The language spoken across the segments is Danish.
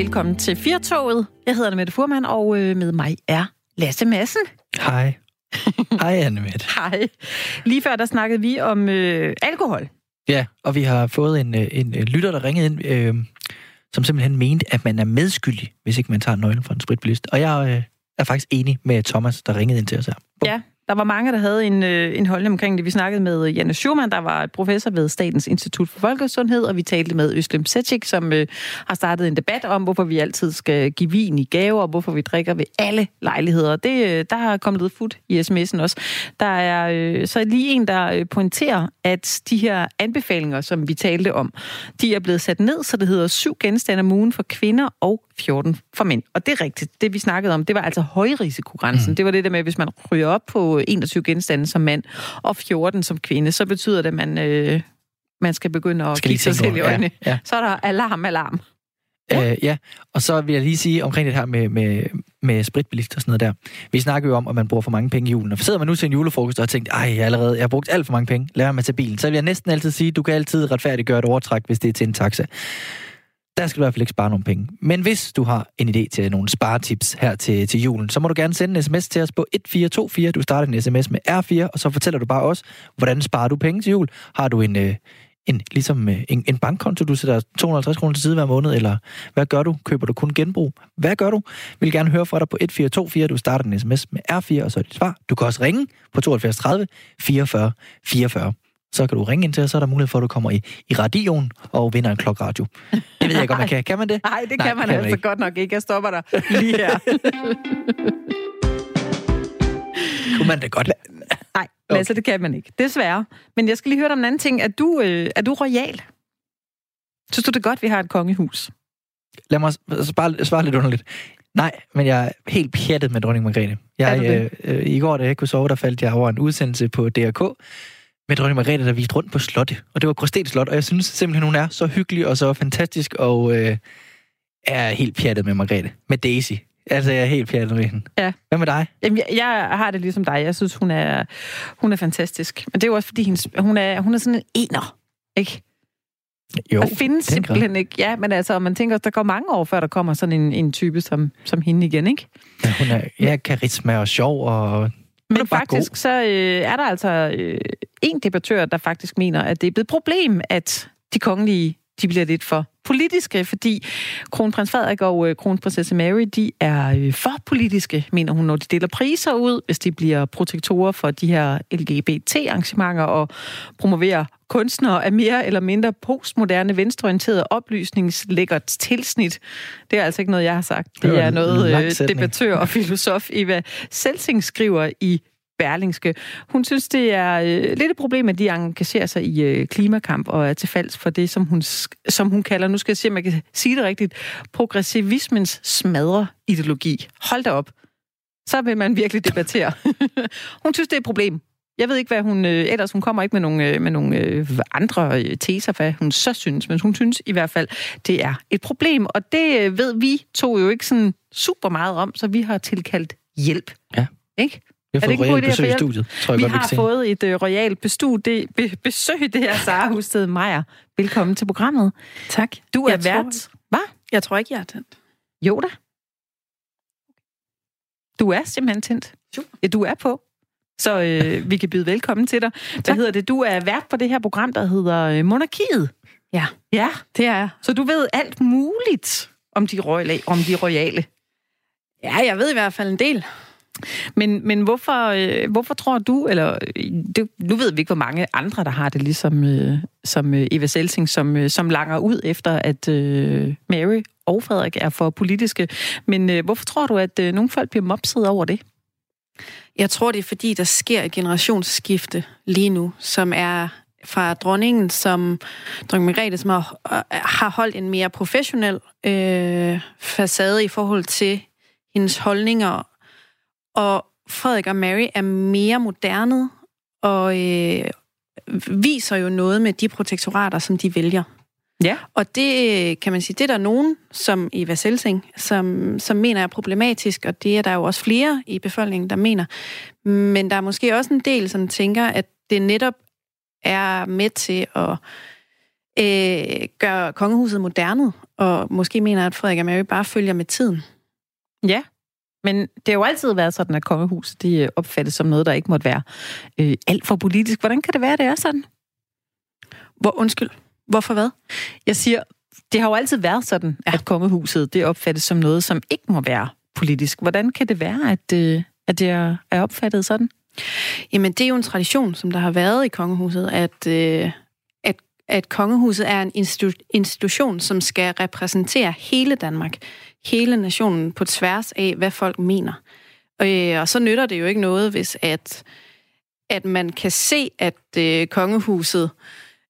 velkommen til Firtoget. Jeg hedder Mette Furman, og øh, med mig er Lasse Madsen. Hej. Hej, Anne Mette. Hej. Lige før der snakkede vi om øh, alkohol. Ja, og vi har fået en, øh, en, en lytter, der ringede ind, øh, som simpelthen mente, at man er medskyldig, hvis ikke man tager nøglen fra en spritbilist. Og jeg øh, er faktisk enig med Thomas, der ringede ind til os her. Ja, der var mange, der havde en, øh, en holdning omkring det. Vi snakkede med øh, Janne Schumann, der var professor ved Statens Institut for Folkesundhed, og vi talte med Øslem Sechik, som øh, har startet en debat om, hvorfor vi altid skal give vin i gave, og hvorfor vi drikker ved alle lejligheder. Det, øh, der har kommet lidt fut i sms'en også. Der er øh, så lige en, der øh, pointerer, at de her anbefalinger, som vi talte om, de er blevet sat ned, så det hedder syv genstande om ugen for kvinder og 14 for mænd. Og det er rigtigt. Det vi snakkede om, det var altså højrisikogrænsen. Mm. Det var det der med, at hvis man ryger op på 21 genstande som mand og 14 som kvinde, så betyder det, at man, øh, man skal begynde at kigge sig selv i øjnene. Ja, ja. Så er der alarm, alarm. Ja. Øh, ja, og så vil jeg lige sige omkring det her med, med, med spritbilist og sådan noget der. Vi snakker jo om, at man bruger for mange penge i julen. Og sidder man nu til en julefrokost og har tænkt, ej, jeg, allerede, jeg har brugt alt for mange penge, lad mig til bilen. Så vil jeg næsten altid sige, du kan altid retfærdiggøre et overtræk, hvis det er til en taxa der skal du i hvert fald ikke spare nogle penge. Men hvis du har en idé til nogle sparetips her til, til julen, så må du gerne sende en sms til os på 1424. Du starter en sms med R4, og så fortæller du bare os, hvordan sparer du penge til jul? Har du en, øh, en, ligesom øh, en, en bankkonto, du sætter 250 kroner til side hver måned, eller hvad gør du? Køber du kun genbrug? Hvad gør du? Vi vil gerne høre fra dig på 1424. Du starter en sms med R4, og så er dit svar. Du kan også ringe på 72 30 44 44 så kan du ringe ind til os, så er der mulighed for, at du kommer i, i radioen og vinder en klokradio. Det ved jeg ikke, om man kan. Kan man det? Nej, det Nej, kan man kan altså man godt nok ikke. Jeg stopper dig lige her. Kunne man det godt? Nej, okay. altså det kan man ikke. Desværre. Men jeg skal lige høre dig om en anden ting. Er du, øh, er du royal? Synes du det er godt, vi har et kongehus? Lad mig svare, svare lidt underligt. Nej, men jeg er helt pjattet med dronning Margrethe. Jeg, øh, øh, I går, da jeg ikke kunne sove, der faldt jeg over en udsendelse på DRK, med dronning Margrethe, der viste rundt på slotte. Og det var Gråsten Slot, og jeg synes simpelthen, hun er så hyggelig og så fantastisk, og øh, er helt pjattet med Margrethe. Med Daisy. Altså, jeg er helt pjattet med hende. Ja. Hvad med dig? Jamen, jeg, jeg har det ligesom dig. Jeg synes, hun er, hun er fantastisk. Men det er jo også, fordi hendes, hun, er, hun er sådan en ener, ikke? Jo, der findes simpelthen ikke. Ja, men altså, man tænker, der går mange år, før der kommer sådan en, en type som, som hende igen, ikke? Ja, hun er ja, karisma og sjov og men faktisk god. så øh, er der altså øh, en debattør, der faktisk mener, at det er blevet et problem, at de kongelige de bliver lidt for politiske, fordi kronprins Frederik og øh, kronprinsesse Mary, de er øh, for politiske, mener hun, når de deler priser ud, hvis de bliver protektorer for de her LGBT-arrangementer og promoverer kunstnere af mere eller mindre postmoderne, venstreorienteret oplysningslækkert tilsnit. Det er altså ikke noget, jeg har sagt. Det er noget øh, debattør og filosof Eva Selsing skriver i Berlingske. Hun synes, det er øh, lidt et problem, at de engagerer sig i øh, klimakamp og er til falds for det, som hun, som hun kalder, nu skal jeg se, om jeg kan sige det rigtigt, progressivismens smadre ideologi. Hold da op. Så vil man virkelig debattere. hun synes, det er et problem. Jeg ved ikke, hvad hun... Øh, ellers hun kommer ikke med nogle, øh, med nogle øh, andre øh, teser, hvad hun så synes, men hun synes i hvert fald, det er et problem. Og det øh, ved vi to jo ikke sådan super meget om, så vi har tilkaldt hjælp. Ja. Ikke? Vi har fået royalt besøg i studiet, tror jeg vi godt, vi har fået et uh, royalt besøg, det, be, besøg, det her Sara Husted Meier. Velkommen til programmet. Tak. Du er vært. Hvad? Jeg tror ikke, jeg er tændt. Jo da. Du er simpelthen tændt. Ja, du er på. Så øh, vi kan byde velkommen til dig. Hvad tak. hedder det? Du er vært på det her program, der hedder øh, Monarkiet. Ja, ja, det er jeg. Så du ved alt muligt om de royale. Om de royale. Ja, jeg ved i hvert fald en del. Men, men hvorfor, øh, hvorfor tror du, eller øh, det, nu ved vi ikke, hvor mange andre, der har det ligesom øh, som øh, Eva Selsing, som, øh, som langer ud efter, at øh, Mary og Frederik er for politiske. Men øh, hvorfor tror du, at øh, nogle folk bliver mopset over det? Jeg tror, det er fordi, der sker et generationsskifte lige nu, som er fra dronningen, som dronning Margrethe, som har, øh, har holdt en mere professionel øh, facade i forhold til hendes holdninger og Frederik og Mary er mere moderne og øh, viser jo noget med de protektorater, som de vælger. Ja. Og det kan man sige, det er der nogen, som Eva Selsing, som, som mener er problematisk, og det er der jo også flere i befolkningen, der mener. Men der er måske også en del, som tænker, at det netop er med til at øh, gør kongehuset moderne, og måske mener, at Frederik og Mary bare følger med tiden. Ja, men det har jo altid været sådan, at kongehuset de øh, opfattes som noget, der ikke måtte være øh, alt for politisk. Hvordan kan det være, det er sådan? Hvor, undskyld, hvorfor hvad? Jeg siger, det har jo altid været sådan, ja. at kongehuset det opfattes som noget, som ikke må være politisk. Hvordan kan det være, at, øh, at det er, er opfattet sådan? Jamen, det er jo en tradition, som der har været i kongehuset, at, øh, at, kongehuset er en institu- institution, som skal repræsentere hele Danmark, hele nationen på tværs af, hvad folk mener. Øh, og så nytter det jo ikke noget, hvis at, at man kan se, at øh, kongehuset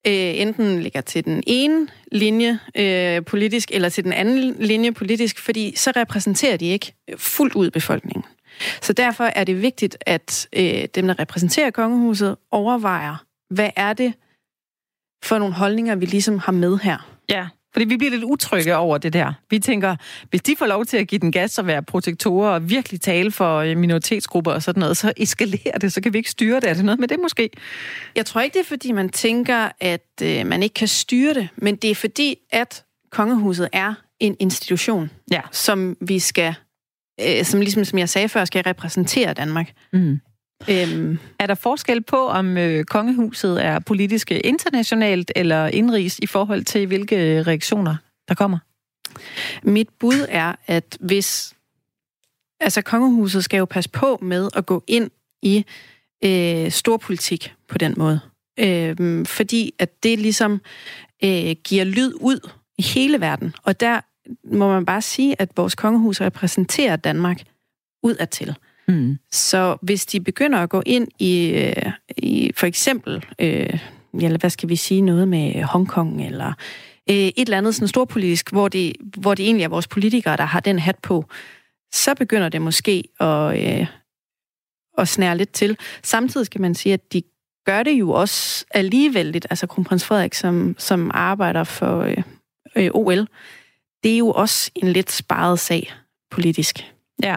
øh, enten ligger til den ene linje øh, politisk, eller til den anden linje politisk, fordi så repræsenterer de ikke fuldt ud befolkningen. Så derfor er det vigtigt, at øh, dem, der repræsenterer kongehuset, overvejer, hvad er det for nogle holdninger, vi ligesom har med her. Ja, fordi vi bliver lidt utrygge over det der. Vi tænker, hvis de får lov til at give den gas og være protektorer og virkelig tale for øh, minoritetsgrupper og sådan noget, så eskalerer det, så kan vi ikke styre det. Er det noget med det måske? Jeg tror ikke, det er fordi, man tænker, at øh, man ikke kan styre det, men det er fordi, at kongehuset er en institution, ja. som vi skal øh, som ligesom som jeg sagde før, skal repræsentere Danmark. Mm. Øhm. Er der forskel på, om øh, kongehuset er politisk internationalt eller indrigs i forhold til, hvilke øh, reaktioner der kommer? Mit bud er, at hvis... Altså, kongehuset skal jo passe på med at gå ind i øh, storpolitik på den måde. Øh, fordi at det ligesom øh, giver lyd ud i hele verden. Og der må man bare sige, at vores kongehus repræsenterer Danmark udadtil. Mm. Så hvis de begynder at gå ind i, øh, i for eksempel, øh, eller hvad skal vi sige, noget med Hongkong, eller øh, et eller andet sådan storpolitisk, hvor det, hvor det egentlig er vores politikere, der har den hat på, så begynder det måske at, øh, at snære lidt til. Samtidig skal man sige, at de gør det jo også alligevel lidt, altså kronprins Frederik, som, som arbejder for øh, øh, OL, det er jo også en lidt sparet sag politisk. Ja.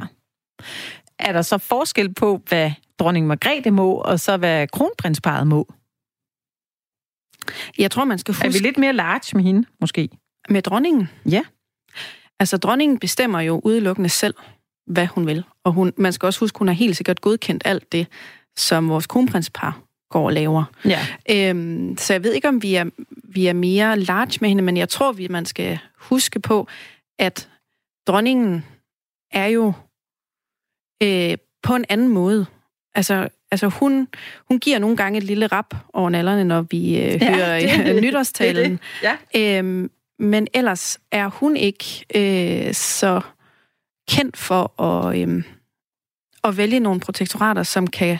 Er der så forskel på, hvad dronning Margrethe må, og så hvad kronprinsparet må? Jeg tror, man skal huske... Er vi lidt mere large med hende, måske? Med dronningen? Ja. Altså, dronningen bestemmer jo udelukkende selv, hvad hun vil. Og hun, man skal også huske, hun har helt sikkert godkendt alt det, som vores kronprinspar går og laver. Ja. Øhm, så jeg ved ikke, om vi er, vi er mere large med hende, men jeg tror, vi man skal huske på, at dronningen er jo øh, på en anden måde. Altså, altså hun, hun giver nogle gange et lille rap over nallerne, når vi øh, ja, hører det, nytårstalen. Det, det. Ja. Øhm, men ellers er hun ikke øh, så kendt for at, øh, at vælge nogle protektorater, som kan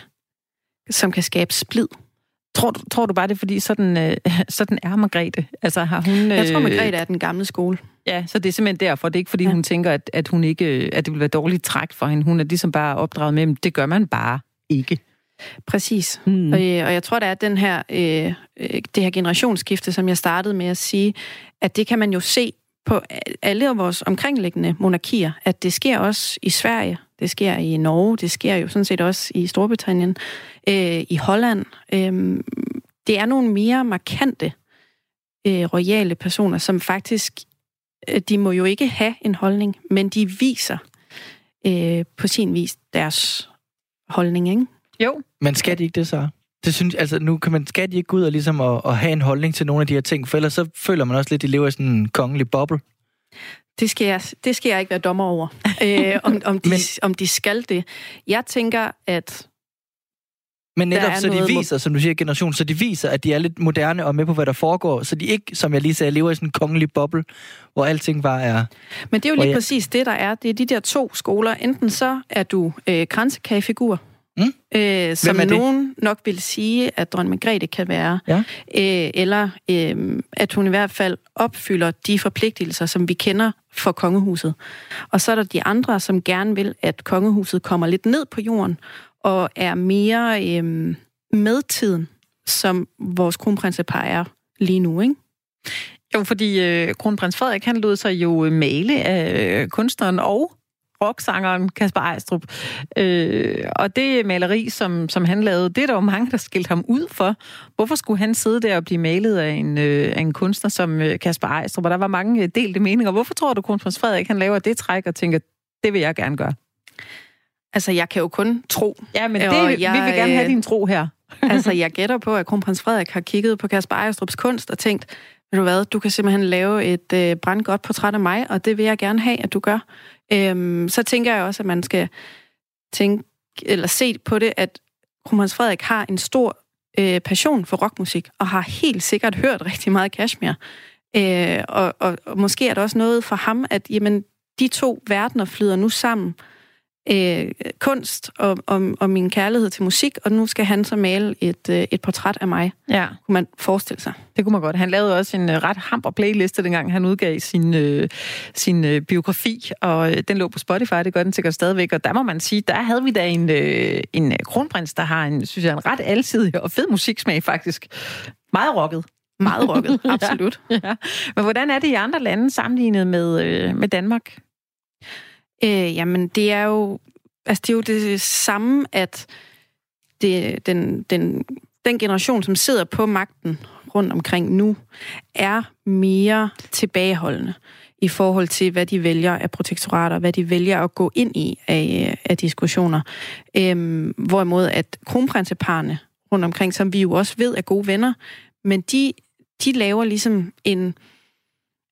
som kan skabe splid. Tror du, tror du bare, det er fordi, sådan, øh, sådan er Margrethe? Altså, har hun, øh... Jeg tror, øh, Margrethe er den gamle skole. Ja, så det er simpelthen derfor. Det er ikke, fordi ja. hun tænker, at, at, hun ikke, at det vil være dårligt træk for hende. Hun er ligesom bare opdraget med, det gør man bare ikke. Præcis. Mm. Og, øh, og jeg tror, der er den her, øh, øh, det her generationsskifte, som jeg startede med at sige, at det kan man jo se på alle vores omkringliggende monarkier, at det sker også i Sverige, det sker i Norge, det sker jo sådan set også i Storbritannien, øh, i Holland. Øh, det er nogle mere markante øh, royale personer, som faktisk, øh, de må jo ikke have en holdning, men de viser øh, på sin vis deres holdning, ikke? Jo. Men skal de ikke det så? Det synes, altså, nu kan man, skal de ikke gå ud og, ligesom at, at have en holdning til nogle af de her ting, for ellers så føler man også lidt, at de lever i sådan en kongelig boble. Det skal jeg, det skal jeg ikke være dommer over, øh, om, om, de, Men, om de skal det. Jeg tænker, at men netop så de viser, som du siger, generation, så de viser, at de er lidt moderne og med på, hvad der foregår, så de ikke, som jeg lige sagde, lever i sådan en kongelig boble, hvor alting bare er... Men det er jo lige jeg... præcis det, der er. Det er de der to skoler. Enten så er du øh, kransekagefigur, Mm. Øh, som nogen nok vil sige, at dronning Margrethe kan være. Ja. Øh, eller øh, at hun i hvert fald opfylder de forpligtelser, som vi kender for kongehuset. Og så er der de andre, som gerne vil, at kongehuset kommer lidt ned på jorden og er mere øh, med tiden, som vores kronprinsepar er lige nu, ikke? Jo, fordi øh, kronprins Frederik, han lod sig jo male af øh, kunstneren og rocksangeren Kasper Ejstrup. Øh, og det maleri, som, som han lavede, det er der jo mange, der skilte ham ud for. Hvorfor skulle han sidde der og blive malet af en, øh, af en kunstner som øh, Kasper Ejstrup? Og der var mange delte meninger. Hvorfor tror du, kronprins Frederik han laver det træk og tænker, det vil jeg gerne gøre? Altså, jeg kan jo kun tro. Ja, men det, jeg, vi vil gerne have din tro her. altså, jeg gætter på, at kronprins Frederik har kigget på Kasper Ejstrups kunst og tænkt, ved du hvad, du kan simpelthen lave et øh, brandgodt portræt af mig, og det vil jeg gerne have, at du gør. Øhm, så tænker jeg også, at man skal tænke, eller se på det, at kronprins Frederik har en stor øh, passion for rockmusik, og har helt sikkert hørt rigtig meget Kashmir. Øh, og, og, og måske er det også noget for ham, at jamen, de to verdener flyder nu sammen øh, kunst og, og, og min kærlighed til musik, og nu skal han så male et, øh, et portræt af mig. Ja. Kunne man forestille sig. Det kunne man godt. Han lavede også en øh, ret hamper playliste, dengang han udgav sin, øh, sin øh, biografi, og øh, den lå på Spotify, det gør den sikkert stadigvæk, og der må man sige, der havde vi da en, øh, en øh, kronprins, der har en, synes jeg, en ret alsidig og fed musiksmag faktisk. Meget rocket. Meget rocket, absolut. ja. ja. Men hvordan er det i andre lande sammenlignet med, øh, med Danmark? Øh, jamen, det er jo, altså, det er jo det samme, at det, den, den, den generation, som sidder på magten rundt omkring nu, er mere tilbageholdende i forhold til, hvad de vælger af protektorater, hvad de vælger at gå ind i af, af diskussioner. Øhm, hvorimod at kronprinseparne rundt omkring, som vi jo også ved er gode venner, men de, de laver ligesom en,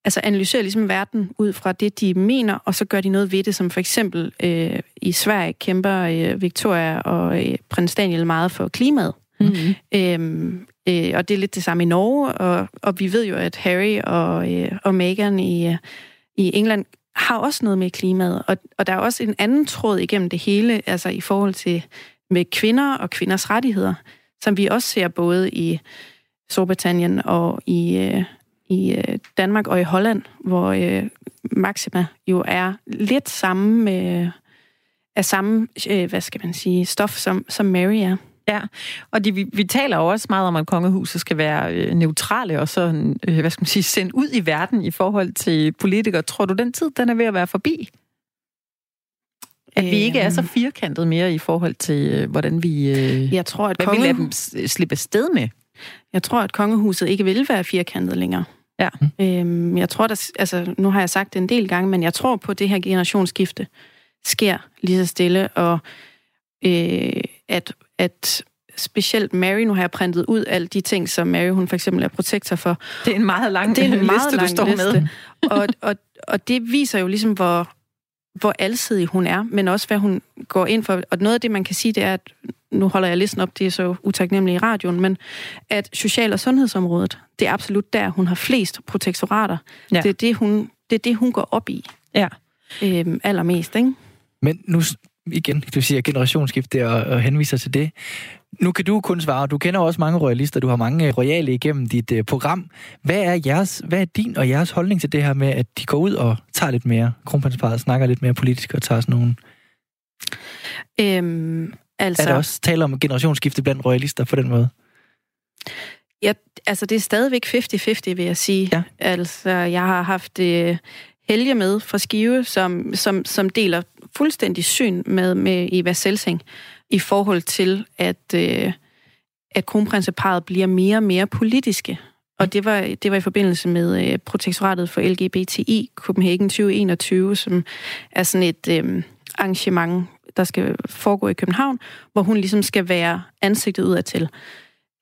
altså analyserer ligesom verden ud fra det, de mener, og så gør de noget ved det, som for eksempel øh, i Sverige kæmper øh, Victoria og øh, prins Daniel meget for klimaet. Mm-hmm. Øhm, øh, og det er lidt det samme i Norge, og, og vi ved jo, at Harry og, øh, og Meghan i, øh, i England har også noget med klimaet, og, og der er også en anden tråd igennem det hele, altså i forhold til med kvinder og kvinders rettigheder, som vi også ser både i Storbritannien og i, øh, i øh, Danmark og i Holland, hvor øh, Maxima jo er lidt samme med af samme, øh, hvad skal man sige, stof, som, som Mary er. Ja, og de, vi, vi taler jo også meget om, at kongehuset skal være øh, neutrale og så, øh, hvad skal man sige, sendt ud i verden i forhold til politikere. Tror du, den tid, den er ved at være forbi? At vi ikke er så firkantet mere i forhold til, øh, hvordan vi... Øh, jeg tror, at hvad konge... vi lader dem slippe sted med. Jeg tror, at kongehuset ikke vil være firkantet længere. Ja. Øhm, jeg tror, der, altså, nu har jeg sagt det en del gange, men jeg tror på, at det her generationsskifte sker lige så stille, og øh, at, at specielt Mary, nu har jeg printet ud alle de ting, som Mary hun for eksempel er protektor for. Det er en meget lang det er en meget liste, lang du står liste. med. og, og, og det viser jo ligesom, hvor, hvor alsidig hun er, men også hvad hun går ind for. Og noget af det, man kan sige, det er, at nu holder jeg listen op, det er så utaknemmeligt i radioen, men at social- og sundhedsområdet, det er absolut der, hun har flest protektorater. Ja. Det, er det, hun, det er det, hun går op i. Ja. Øhm, allermest, ikke? Men nu igen, du siger generationsskifte og, og henviser til det. Nu kan du kun svare, du kender også mange royalister, du har mange royale igennem dit uh, program. Hvad er, jeres, hvad er din og jeres holdning til det her med, at de går ud og tager lidt mere, kronprinsparet snakker lidt mere politisk og tager sådan nogle... Øhm, altså... Er der også tale om generationsskifte blandt royalister på den måde? Ja, altså det er stadigvæk 50-50, vil jeg sige. Ja. Altså, jeg har haft øh, Helge med fra Skive, som, som, som deler fuldstændig syn med, med Eva Selsing i forhold til, at, øh, at kronprinseparet bliver mere og mere politiske. Og det var, det var i forbindelse med øh, protektoratet for LGBTI Copenhagen 2021, som er sådan et øh, arrangement, der skal foregå i København, hvor hun ligesom skal være ansigtet udadtil.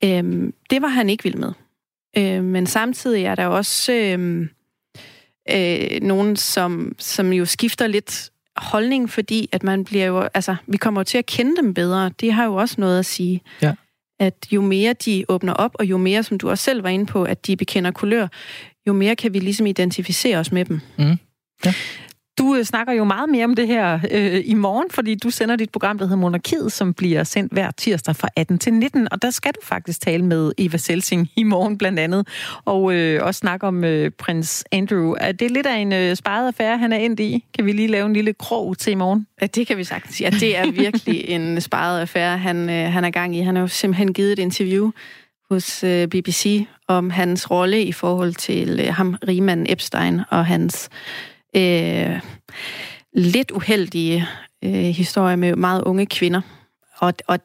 Øh, det var han ikke vild med. Øh, men samtidig er der også øh, øh, nogen, som, som jo skifter lidt holdning, fordi at man bliver jo, altså, vi kommer jo til at kende dem bedre. Det har jo også noget at sige. Ja. At jo mere de åbner op, og jo mere, som du også selv var inde på, at de bekender kulør, jo mere kan vi ligesom identificere os med dem. Mm. Ja. Du øh, snakker jo meget mere om det her øh, i morgen, fordi du sender dit program, der hedder Monarkiet, som bliver sendt hver tirsdag fra 18 til 19, og der skal du faktisk tale med Eva Selsing i morgen blandt andet, og øh, også snakke om øh, prins Andrew. Er det lidt af en øh, sparet affære, han er endt i? Kan vi lige lave en lille krog til i morgen? Ja, det kan vi sagtens. Ja, det er virkelig en sparet affære, han, øh, han er gang i. Han har jo simpelthen givet et interview hos øh, BBC om hans rolle i forhold til øh, ham, rigmanden Epstein, og hans øh, lidt uheldige øh, historier med meget unge kvinder. Og, og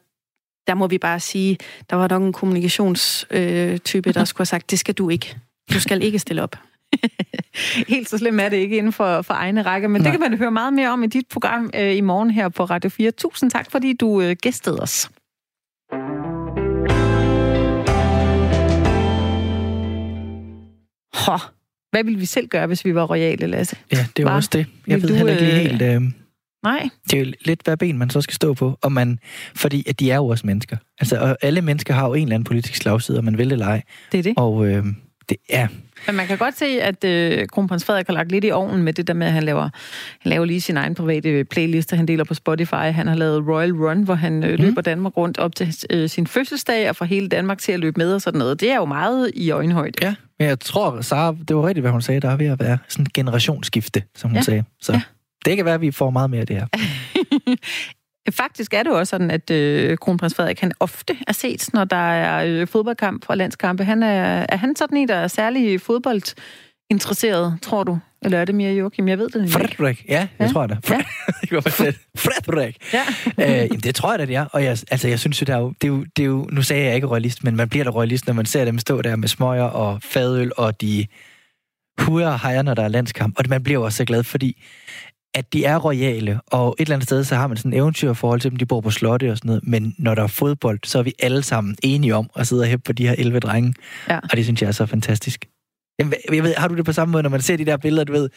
der må vi bare sige, der var nok en kommunikationstype, øh, der skulle have sagt, det skal du ikke. Du skal ikke stille op. Helt så slemt er det ikke inden for, for egne rækker, men Nej. det kan man høre meget mere om i dit program øh, i morgen her på Radio 4. Tusind tak, fordi du øh, gæstede os. Hå. Hvad ville vi selv gøre, hvis vi var royale, Lasse? Ja, det er også det. Jeg ved du, heller ikke lige helt... Øh... Nej. Det er jo lidt, hvad ben man så skal stå på. Og man, fordi at de er jo også mennesker. Altså, og alle mennesker har jo en eller anden politisk slagside, og man vil eller ej. Det er det. Og øh, det er... Men man kan godt se, at øh, kronprins Frederik har lagt lidt i ovnen med det der med, at han laver, han laver lige sin egen private playliste, han deler på Spotify. Han har lavet Royal Run, hvor han øh, mm. løber Danmark rundt op til øh, sin fødselsdag, og får hele Danmark til at løbe med og sådan noget. Det er jo meget i øjenhøjde. Ja, men jeg tror, Sara, det var rigtigt, hvad hun sagde, der er ved at være sådan en generationsskifte, som hun ja. sagde. Så ja. det kan være, at vi får meget mere af det her. Faktisk er det jo også sådan, at øh, kronprins Frederik han ofte er set, når der er øh, fodboldkamp og landskampe. Han er, er han sådan en, der er særlig fodboldinteresseret, tror du? Eller er det mere Joachim? Jeg ved det ikke. Frederik, ja, det ja. tror jeg da. Ja. Frederik. Ja. øh, jamen, det tror jeg da, det er. Og jeg, altså, jeg synes jo, det er jo, det er jo, det er jo, nu sagde jeg ikke royalist, men man bliver da royalist, når man ser dem stå der med smøger og fadøl, og de huer og hejer, når der er landskamp. Og man bliver jo også så glad, fordi at de er royale, og et eller andet sted, så har man sådan en eventyr forhold til dem, de bor på slotte og sådan noget, men når der er fodbold, så er vi alle sammen enige om at sidde og hæppe på de her 11 drenge, ja. og det synes jeg er så fantastisk. Jeg ved, har du det på samme måde, når man ser de der billeder, du ved,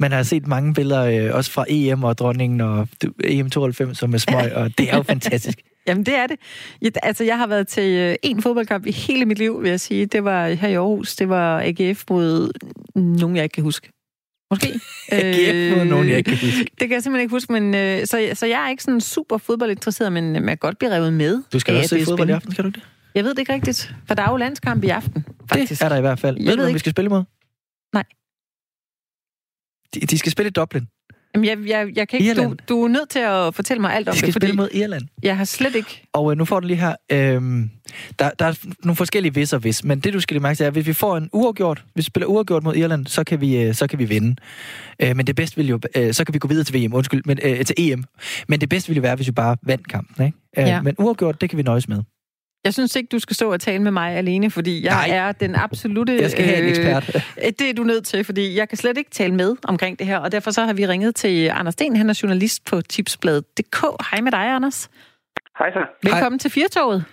man har set mange billeder, øh, også fra EM og dronningen og EM92 som er smøg, og det er jo fantastisk. Jamen, det er det. Jeg, altså, jeg har været til øh, en fodboldkamp i hele mit liv, vil jeg sige. Det var her i Aarhus. Det var AGF mod nogen, jeg ikke kan huske. Måske. AGF mod nogen, jeg ikke kan huske. Det kan jeg simpelthen ikke huske, men øh, så, så jeg er ikke sådan super fodboldinteresseret, men man kan godt blive revet med. Du skal også se fodbold i aften, skal du det? Jeg ved det ikke rigtigt, for der er jo landskamp i aften, faktisk. Det er der i hvert fald. Jeg ved du, hvem vi skal spille mod? Nej. De, de skal spille i Dublin. Jamen, jeg, jeg, jeg kan ikke, du, du er nødt til at fortælle mig alt om de skal det. spille mod Irland. Jeg har slet ikke... Og øh, nu får du lige her... Øh, der, der er nogle forskellige vis og vis, men det du skal lige mærke til er, at hvis vi får en uafgjort, hvis vi spiller uafgjort mod Irland, så kan vi, øh, så kan vi vinde. Øh, men det bedste vil jo... Øh, så kan vi gå videre til VM, undskyld, men, øh, til EM. Men det bedste ville jo være, hvis vi bare vandt kampen, ikke? Øh, ja. Men uafgjort, det kan vi nøjes med. Jeg synes ikke, du skal stå og tale med mig alene, fordi jeg Nej. er den absolute... Jeg skal have en ekspert. Øh, det er du nødt til, fordi jeg kan slet ikke tale med omkring det her, og derfor så har vi ringet til Anders Sten, han er journalist på tipsbladet.dk. Hej med dig, Anders. Hej så. Velkommen Hej. til Firtoget.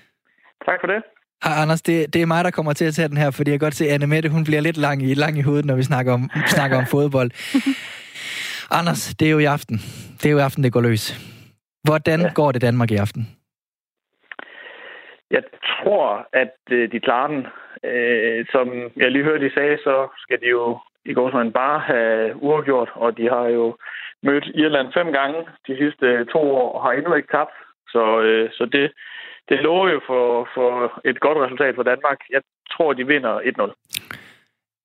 Tak for det. Hej, Anders, det, det er mig, der kommer til at tage den her, fordi jeg kan godt se, at Anne Mette, hun bliver lidt lang i, lang i hovedet, når vi snakker om, snakker om fodbold. Anders, det er jo i aften. Det er jo i aften, det går løs. Hvordan ja. går det Danmark i aften? Jeg tror, at øh, de klarer den. Øh, som jeg lige hørte, de sagde, så skal de jo i går sådan bare have uafgjort, og de har jo mødt Irland fem gange de sidste to år og har endnu ikke tabt. Så, øh, så det, det lover jo for, for et godt resultat for Danmark. Jeg tror, de vinder 1-0.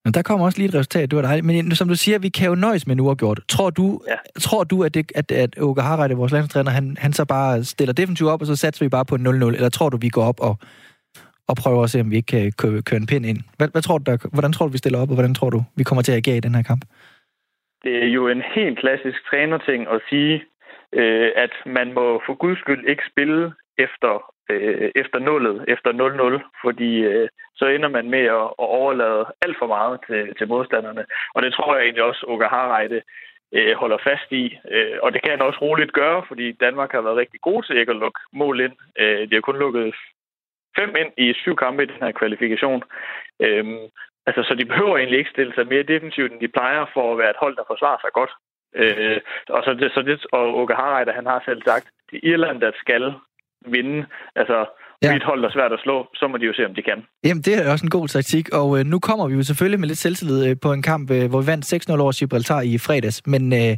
Men der kommer også lige et resultat, det var dejligt. Men som du siger, vi kan jo nøjes med en uafgjort. Tror du, ja. tror du at, det, at, at Åke Harreide, vores landstræner, han, han så bare stiller defensivt op, og så satser vi bare på 0-0? Eller tror du, vi går op og, og prøver at se, om vi ikke kan køre, køre en pind ind? Hvad, hvad tror du, der, hvordan tror du, vi stiller op, og hvordan tror du, vi kommer til at agere i den her kamp? Det er jo en helt klassisk trænerting at sige, øh, at man må for guds skyld ikke spille efter øh, efter nullet, efter 0-0, fordi øh, så ender man med at, at overlade alt for meget til, til modstanderne. Og det tror jeg egentlig også, Oga Harreide øh, holder fast i. Øh, og det kan han også roligt gøre, fordi Danmark har været rigtig god til ikke at lukke mål ind. Øh, de har kun lukket fem ind i syv kampe i den her kvalifikation. Øh, altså, så de behøver egentlig ikke stille sig mere defensivt, end de plejer for at være et hold, der forsvarer sig godt. Øh, og så det, så det, og Oga Harreide, han har selv sagt, det er Irland, der skal vinde. Altså, ja. mit hold er svært at slå, så må de jo se, om de kan. Jamen, det er også en god taktik, og øh, nu kommer vi jo selvfølgelig med lidt selvtillid øh, på en kamp, øh, hvor vi vandt 6-0 over Gibraltar i fredags, men øh,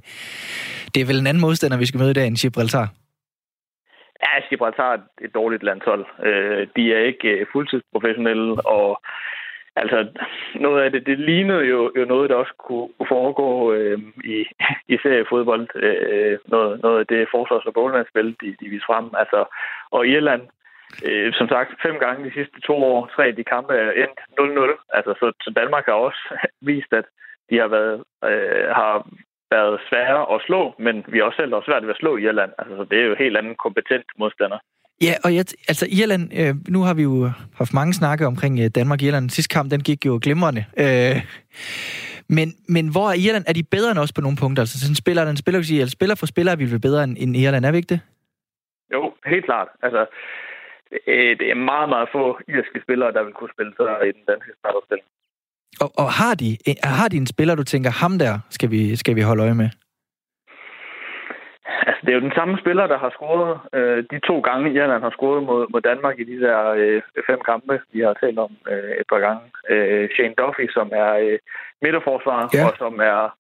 det er vel en anden modstander, vi skal møde i dag end Gibraltar? Ja, Gibraltar er et dårligt landshold. Øh, de er ikke øh, fuldtidsprofessionelle, og Altså, noget af det, det lignede jo, jo noget, der også kunne foregå øh, i, i seriefodbold. Øh, noget, noget af det forsvars- og boldmandsspil, de, de viste frem. Altså, og Irland, øh, som sagt, fem gange de sidste to år, tre af de kampe er endt 0-0. Altså, så, så Danmark har også vist, at de har været, øh, har været svære at slå, men vi har også selv været svært ved at slå Irland. Altså, så det er jo helt anden kompetent modstander. Ja, og jeg, altså Irland, øh, nu har vi jo haft mange snakke omkring øh, Danmark og Irland. Sidste kamp, den gik jo glimrende. Øh, men, men hvor er Irland? Er de bedre end os på nogle punkter? Altså sådan spiller, den spiller, sige, altså, spiller for spiller er vi bedre end, end Irland, er vi ikke det? Jo, helt klart. Altså, øh, det er meget, meget få irske spillere, der vil kunne spille sig i den danske startopstilling. Og, og har, de, har de en spiller, du tænker, ham der skal vi, skal vi holde øje med? Altså, det er jo den samme spiller, der har scoret øh, de to gange, Irland har scoret mod, mod Danmark i de der øh, fem kampe, vi har talt om øh, et par gange. Øh, Shane Duffy, som er øh, midterforsvar, ja. og som er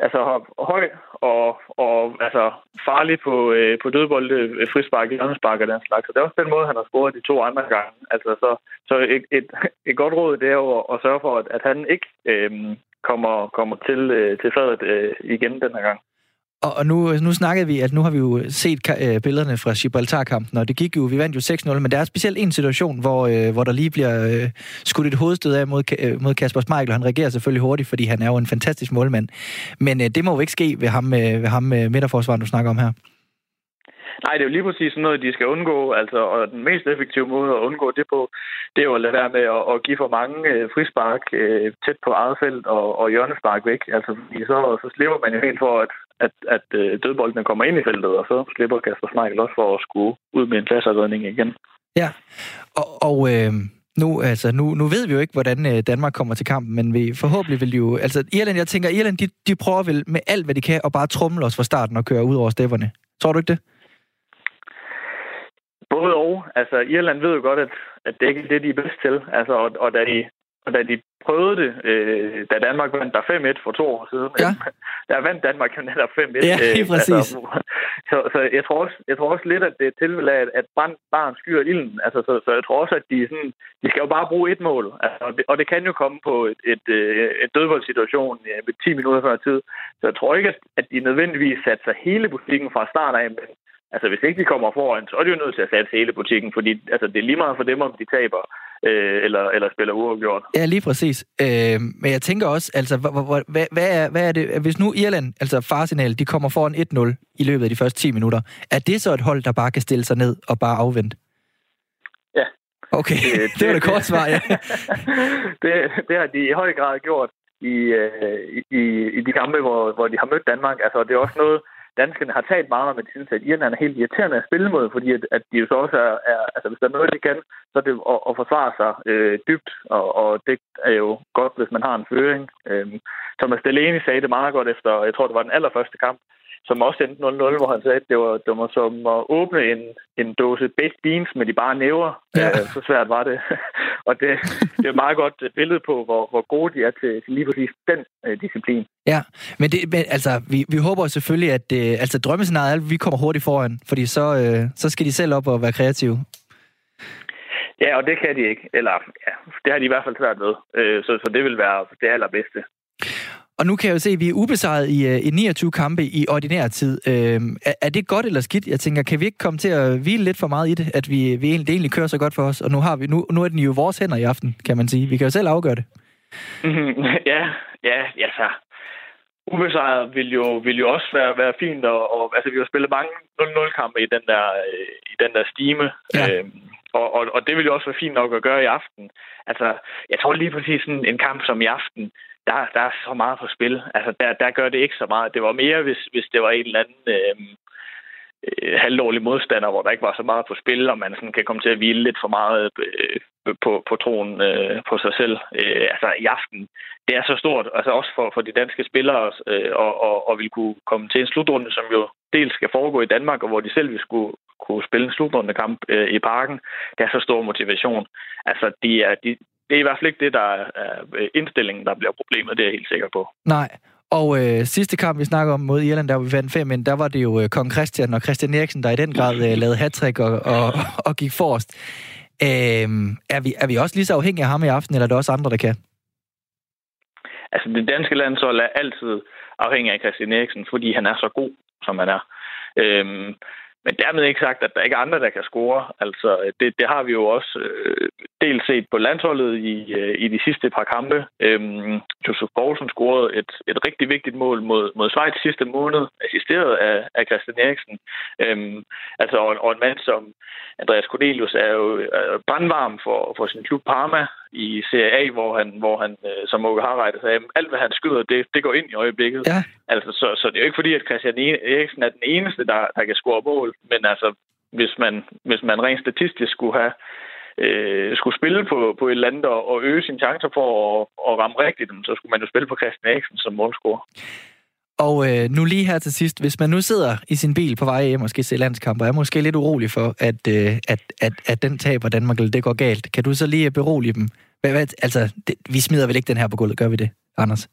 altså høj og, og altså farlig på, øh, på dødbolde, øh, frispark, hjørnespark og den slags. Så det er også den måde, han har scoret de to andre gange. Altså, så, så et, et, et godt råd, det er jo at sørge for, at, at han ikke øh, kommer, kommer til, øh, til fadet øh, igen den her gang. Og, og nu, nu snakkede vi, at nu har vi jo set øh, billederne fra Gibraltar-kampen, og det gik jo, vi vandt jo 6-0, men der er specielt en situation, hvor, øh, hvor der lige bliver øh, skudt et hovedstød af mod, øh, mod Kasper Schmeichel, han reagerer selvfølgelig hurtigt, fordi han er jo en fantastisk målmand. Men øh, det må jo ikke ske ved ham, øh, ved ham øh, midterforsvaren, du snakker om her. Nej, det er jo lige præcis sådan noget, de skal undgå. Altså, og den mest effektive måde at undgå det på, det er jo at lade være med at, at give for mange øh, frispark øh, tæt på eget felt og, og hjørnespark væk. Altså, så, så slipper man jo helt for, at, at, at øh, dødboldene kommer ind i feltet, og så slipper Kasper Schmeichel også for at skulle ud med en pladserredning igen. Ja, og, og øh, nu, altså, nu, nu ved vi jo ikke, hvordan øh, Danmark kommer til kampen, men vi forhåbentlig vil jo... Altså, Irland, jeg tænker, Irland, de, de prøver vel med alt, hvad de kan, at bare trumle os fra starten og køre ud over stepperne. Tror du ikke det? Både og. Altså, Irland ved jo godt, at, at det ikke er det, de er bedst til. Altså, og, og da de og da de prøvede det, øh, da Danmark vandt der 5-1 for to år siden, ja. der vandt Danmark jo netop 5-1. Ja, helt øh, præcis. Altså, så, så jeg, tror også, jeg tror også lidt, at det er tilfælde af, at brand, barn skyer ilden. Altså, så, så jeg tror også, at de, sådan, de skal jo bare bruge et mål. Altså, og, det, og det kan jo komme på et, et, øh, et dødvoldssituation ja, med 10 minutter før tid. Så jeg tror ikke, at, at de nødvendigvis satte sig hele butikken fra start af, men Altså, hvis ikke de kommer foran, så er de jo nødt til at sætte hele butikken, fordi altså, det er lige meget for dem, om de taber øh, eller, eller spiller uafgjort. Ja, lige præcis. Øh, men jeg tænker også, altså, hvad, hvad, er, hvad er det, hvis nu Irland, altså farsignal, de kommer foran 1-0 i løbet af de første 10 minutter, er det så et hold, der bare kan stille sig ned og bare afvente? Ja. Okay, det, det, det var det kort svar, ja. det, det har de i høj grad gjort i, øh, i, i de kampe, hvor, hvor de har mødt Danmark. Altså, det er også noget, danskerne har talt meget om, at de synes, at Irland er helt irriterende at spille mod, fordi at, at de jo så også er, er, altså hvis der er noget, de kan, så er det at, at forsvare sig øh, dybt, og, og det er jo godt, hvis man har en føring. Øh, Thomas Delaney sagde det meget godt efter, jeg tror, det var den allerførste kamp, som også endte 0-0, hvor han sagde, at det var, det var som at åbne en, en dåse baked beans med de bare næver. Ja. Øh, så svært var det. og det, det er et meget godt billede på, hvor, hvor gode de er til, til lige præcis den øh, disciplin. Ja, men, det, men altså, vi, vi håber selvfølgelig, at øh, altså, drømmescenariet er, at vi kommer hurtigt foran, fordi så, øh, så skal de selv op og være kreative. Ja, og det kan de ikke. Eller, ja, det har de i hvert fald svært ved. Øh, så, så det vil være det allerbedste. Og nu kan jeg jo se, at vi er ubesejret i, øh, i 29 kampe i ordinær tid. Øh, er, er det godt eller skidt? Jeg tænker, kan vi ikke komme til at hvile lidt for meget i det, at vi, vi egentlig, det egentlig kører så godt for os? Og nu, har vi, nu, nu er den jo vores hænder i aften, kan man sige. Vi kan jo selv afgøre det. Mm-hmm. Ja, ja, ja, så. Ubesejret vil jo, vil jo også være, være fint, og, og altså, vi har spillet mange 0-0-kampe i den der, øh, i den der stime. Ja. Øh, og, og, og det vil jo også være fint nok at gøre i aften. Altså, jeg tror lige præcis sådan en kamp som i aften, der, der er så meget på spil. Altså, der, der gør det ikke så meget. Det var mere, hvis, hvis det var en eller anden øhm, øh, halvdårlig modstander, hvor der ikke var så meget på spil, og man sådan kan komme til at hvile lidt for meget øh, på, på troen øh, på sig selv. Øh, altså i aften, det er så stort, altså også for, for de danske spillere, øh, og, og, og vil kunne komme til en slutrunde, som jo dels skal foregå i Danmark, og hvor de selv vil skulle kunne spille en slutrunde kamp øh, i parken. Det er så stor motivation. Altså, de er, de, det er i hvert fald ikke det, der er indstillingen, der bliver problemet. Det er jeg helt sikker på. Nej. Og øh, sidste kamp, vi snakker om mod Irland, der vi vandt fem men der var det jo øh, kong Christian og Christian Eriksen, der i den grad øh, lavede hat og, og, og gik forrest. Øh, er, vi, er vi også lige så afhængige af ham i aften, eller er der også andre, der kan? Altså, det danske landshold er altid afhængig af Christian Eriksen, fordi han er så god, som han er. Øhm, men dermed ikke sagt, at der ikke er andre, der kan score. Altså, det, det har vi jo også øh, dels set på landsholdet i, øh, i de sidste par kampe. Øhm, Josef Poulsen scorede et, et rigtig vigtigt mål mod, mod Schweiz sidste måned, assisteret af, af Christian Eriksen. Øhm, altså, og, og en mand som Andreas Cornelius er jo er brandvarm for, for sin klub Parma i Serie A, hvor han, hvor han øh, som Åke Harreide sagde, alt hvad han skyder, det, det går ind i øjeblikket. Ja. Altså, så, så det er jo ikke fordi, at Christian Eriksen er den eneste, der, der kan score mål, men altså, hvis man, hvis man rent statistisk skulle have øh, skulle spille på, på et eller andet og, og øge sine chancer for at, at ramme rigtigt, så skulle man jo spille på Christian Eriksen som målscorer. Og øh, nu lige her til sidst, hvis man nu sidder i sin bil på vej hjem og skal se landskamp, og er måske lidt urolig for, at, øh, at, at, at den taber Danmark, eller det går galt, kan du så lige berolige dem? Hvad, hvad, altså, det, vi smider vel ikke den her på gulvet, gør vi det, Anders?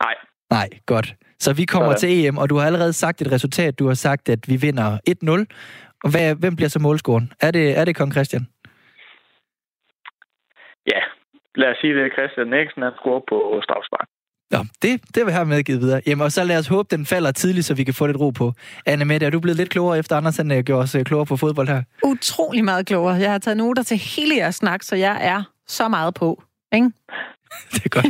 Nej. Nej, godt. Så vi kommer Sådan. til EM, og du har allerede sagt et resultat. Du har sagt, at vi vinder 1-0. Og hvad, hvem bliver så målscoren? Er det, er det kong Christian? Ja, lad os sige det. Christian Eriksen han scorer på strafspark. Ja, det, det vil jeg have medgivet videre. Jamen, og så lad os håbe, den falder tidligt, så vi kan få lidt ro på. Anne Mette, er du blevet lidt klogere efter Anders, han uh, gjorde os uh, klogere på fodbold her? Utrolig meget klogere. Jeg har taget noter til hele jeres snak, så jeg er så meget på. Ikke? det er godt.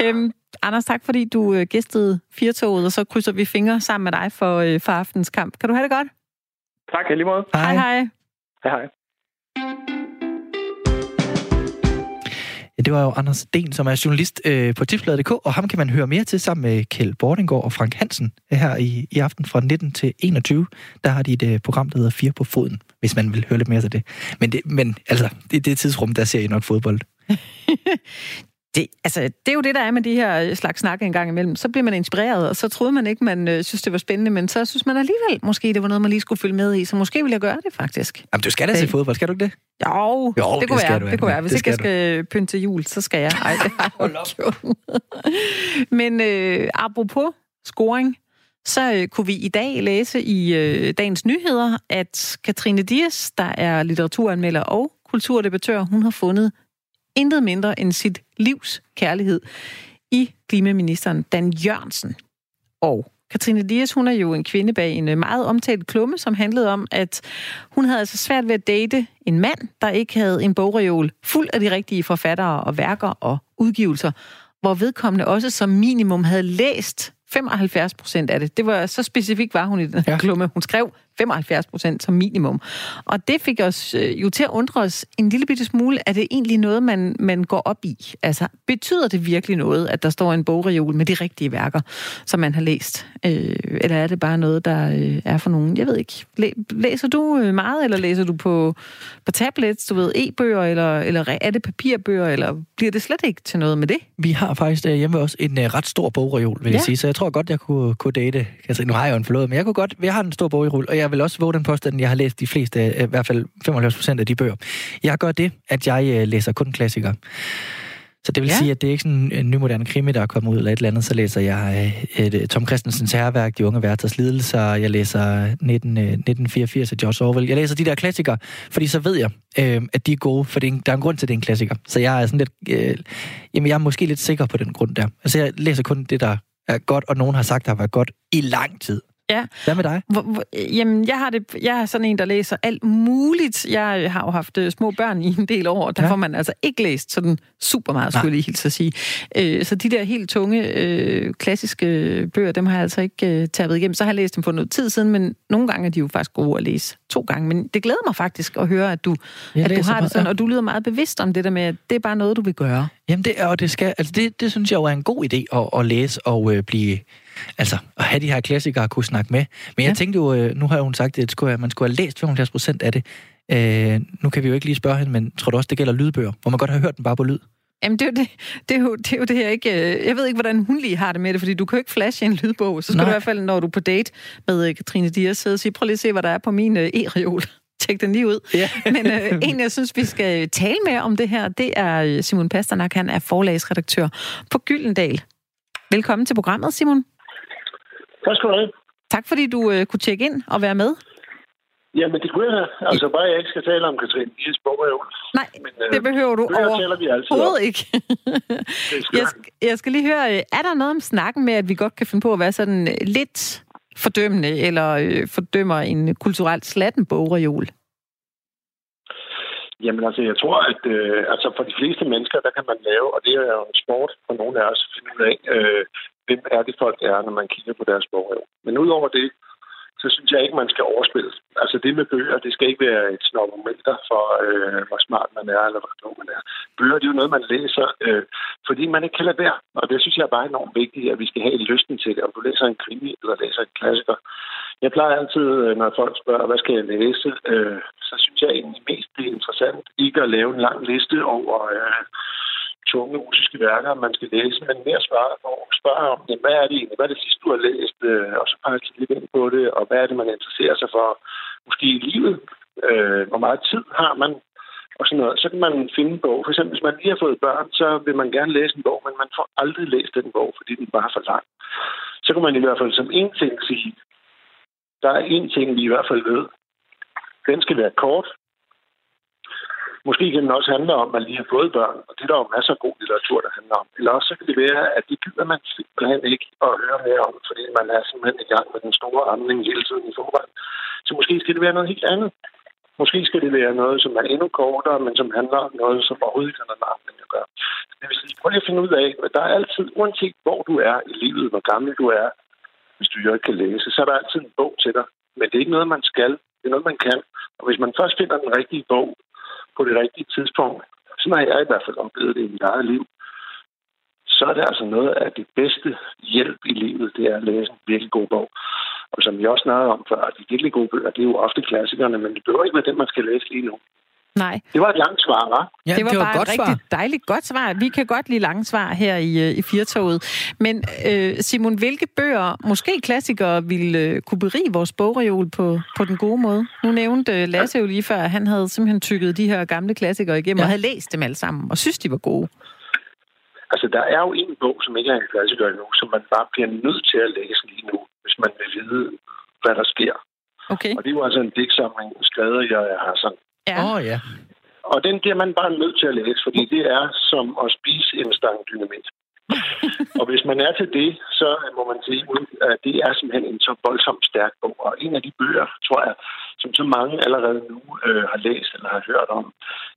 øhm, Anders, tak fordi du øh, gæstede Firtoget, og så krydser vi fingre sammen med dig for, øh, for aftens kamp. Kan du have det godt? Tak, lige måde. Hej, hej. Hej, hej. Ja, det var jo Anders Sten, som er journalist øh, på tipsbladet.dk, og ham kan man høre mere til sammen med Kjeld Bordingård og Frank Hansen her i, i aften fra 19 til 21. Der har de et øh, program, der hedder Fire på foden, hvis man vil høre lidt mere til det. Men, det, men altså, det, det tidsrum, der ser I nok fodbold. det, altså, det er jo det, der er med de her slags snakke en gang imellem. Så bliver man inspireret, og så troede man ikke, man øh, synes, det var spændende, men så synes man alligevel, måske det var noget, man lige skulle følge med i, så måske vil jeg gøre det faktisk. Jamen, du skal da se fodbold, skal du ikke det? Jo, jo det, det kunne være. Det, det kunne være. Hvis det ikke jeg skal du. pynte til jul, så skal jeg. Ej, det har jeg. Men øh, apropos scoring, så øh, kunne vi i dag læse i øh, dagens nyheder, at Katrine Dias, der er litteraturanmelder og kulturdebattør, hun har fundet intet mindre end sit livs kærlighed i klimaministeren Dan Jørgensen. Og Katrine Dias, hun er jo en kvinde bag en meget omtalt klumme, som handlede om, at hun havde altså svært ved at date en mand, der ikke havde en bogreol fuld af de rigtige forfattere og værker og udgivelser, hvor vedkommende også som minimum havde læst 75 procent af det. Det var så specifikt var hun i den ja. klumme. Hun skrev 75 procent som minimum. Og det fik os øh, jo til at undre os en lille bitte smule, er det egentlig noget, man, man går op i? Altså, betyder det virkelig noget, at der står en bogreol med de rigtige værker, som man har læst? Øh, eller er det bare noget, der øh, er for nogen? Jeg ved ikke. Læ- læser du øh, meget, eller læser du på, på tablets, du ved, e-bøger, eller, eller er det papirbøger, eller bliver det slet ikke til noget med det? Vi har faktisk hjemme også en uh, ret stor bogreol, vil ja. jeg sige, så jeg tror godt, jeg kunne, kunne date. Altså, nu har jeg jo en forlod, men jeg kunne godt, jeg har en stor bogreol, og jeg jeg vil også våge den påstand, at jeg har læst de fleste, øh, i hvert fald 95 procent af de bøger. Jeg gør det, at jeg øh, læser kun klassikere. Så det vil ja. sige, at det er ikke sådan en nymoderne krimi, der er kommet ud eller et eller andet. Så læser jeg øh, et Tom Christensens herværk, De unge værters lidelser. Jeg læser 19, 1984 af George Orwell. Jeg læser de der klassikere, fordi så ved jeg, øh, at de er gode, for det er en, der er en grund til, at det er en klassiker. Så jeg er sådan lidt... Øh, jamen, jeg er måske lidt sikker på den grund der. Altså, jeg læser kun det, der er godt, og nogen har sagt, der har været godt i lang tid. Ja. Hvad med dig? Hvor, hvor, jamen, jeg har, det, jeg er sådan en, der læser alt muligt. Jeg har jo haft øh, små børn i en del år, og der ja. får man altså ikke læst sådan super meget, skulle jeg helt så sige. Øh, så de der helt tunge, øh, klassiske bøger, dem har jeg altså ikke øh, igennem. Så har jeg læst dem for noget tid siden, men nogle gange er de jo faktisk gode at læse to gange. Men det glæder mig faktisk at høre, at du, at du har det sådan, ja. og du lyder meget bevidst om det der med, at det er bare noget, du vil gøre. Jamen, det, er, og det, skal, altså det, det synes jeg jo er en god idé at, at læse og øh, blive altså, at have de her klassikere at kunne snakke med. Men jeg ja. tænkte jo, øh, nu har hun sagt, at man skulle have læst 75 procent af det. Øh, nu kan vi jo ikke lige spørge hende, men tror du også, det gælder lydbøger? Hvor man godt har hørt den bare på lyd? Jamen, det er, jo det, det, er jo, det er jo det her ikke... Øh, jeg ved ikke, hvordan hun lige har det med det, fordi du kan jo ikke flashe en lydbog. Så skal Nej. du i hvert fald, når du er på date med øh, Katrine Dias, sidde og sige, prøv lige at se, hvad der er på min e-reol. Tjek den lige ud. Ja. Men øh, en, jeg synes, vi skal tale med om det her, det er Simon Pasternak. Han er forlagsredaktør på Gyldendal. Velkommen til programmet, Simon. Tak skal du have. Tak fordi du øh, kunne tjekke ind og være med. Jamen, det kunne jeg have. Altså, bare jeg ikke skal tale om Katrine Dias bogreol. Nej, Men, øh, det behøver du overhovedet ikke. jeg, skal, jeg skal lige høre, øh, er der noget om snakken med, at vi godt kan finde på at være sådan øh, lidt fordømmende, eller øh, fordømmer en kulturelt slatten bogreol? Jamen altså, jeg tror, at øh, altså for de fleste mennesker, der kan man lave, og det er jo en sport for nogle af os finde ud af, øh, hvem er det folk er, når man kigger på deres bogrev. Men udover det, så synes jeg ikke, man skal overspille. Altså det med bøger, det skal ikke være et snobometer for, øh, hvor smart man er, eller hvor klog man er. Bøger, det er jo noget, man læser, øh, fordi man ikke kan lade være. Og det synes jeg er bare enormt vigtigt, at vi skal have lysten til det. Om du læser en krimi, eller læser en klassiker. Jeg plejer altid, øh, når folk spørger, hvad skal jeg læse, øh, så synes jeg egentlig mest, det er interessant ikke at lave en lang liste over... Øh, tunge russiske værker, man skal læse, men mere spørge, spørge om, jamen, hvad er det egentlig? Hvad er det sidste, du har læst? Øh, og så bare kigge lidt ind på det, og hvad er det, man interesserer sig for? Måske i livet. Øh, hvor meget tid har man? Og sådan noget. Så kan man finde en bog. For eksempel, hvis man lige har fået børn, så vil man gerne læse en bog, men man får aldrig læst den bog, fordi den bare er for lang. Så kan man i hvert fald som en ting sige, der er en ting, vi i hvert fald ved. Den skal være kort, Måske kan den også handle om, at man lige har fået børn, og det er der jo masser af god litteratur, der handler om. Eller også så kan det være, at det gider man simpelthen ikke at høre mere om, fordi man er simpelthen i gang med den store ramning hele tiden i forvejen. Så måske skal det være noget helt andet. Måske skal det være noget, som er endnu kortere, men som handler om noget, som overhovedet ikke har noget med armning at gøre. Det vil sige, prøv lige at finde ud af, at der er altid, uanset hvor du er i livet, hvor gammel du er, hvis du jo ikke kan læse, så er der altid en bog til dig. Men det er ikke noget, man skal. Det er noget, man kan. Og hvis man først finder den rigtige bog, på det rigtige tidspunkt, sådan har jeg i hvert fald oplevet det i mit eget liv, så er det altså noget af det bedste hjælp i livet, det er at læse en virkelig god bog. Og som jeg også snakkede om før, de virkelig gode bøger, det er jo ofte klassikerne, men det behøver ikke være dem, man skal læse lige nu. Nej. Det var et langt svar, hva'? Ja, det var, det var bare et, godt et rigtig svar. dejligt godt svar. Vi kan godt lide lange svar her i, øh, i Firtoget. Men øh, Simon, hvilke bøger, måske klassikere, ville øh, kunne berige vores bogreol på, på den gode måde? Nu nævnte øh, Lasse jo lige før, at han havde simpelthen tykket de her gamle klassikere igennem ja. og havde læst dem alle sammen og synes, de var gode. Altså, der er jo en bog, som ikke er en klassiker endnu, som man bare bliver nødt til at læse lige nu, hvis man vil vide, hvad der sker. Okay. Og det er jo altså en digtsamling, skrevet af Hassan. Ja. Oh, ja. Og den bliver man bare nødt til at læse, fordi det er som at spise en stang dynamit. og hvis man er til det, så må man sige, at det er simpelthen en så voldsomt stærk bog. Og en af de bøger, tror jeg, som så mange allerede nu øh, har læst eller har hørt om,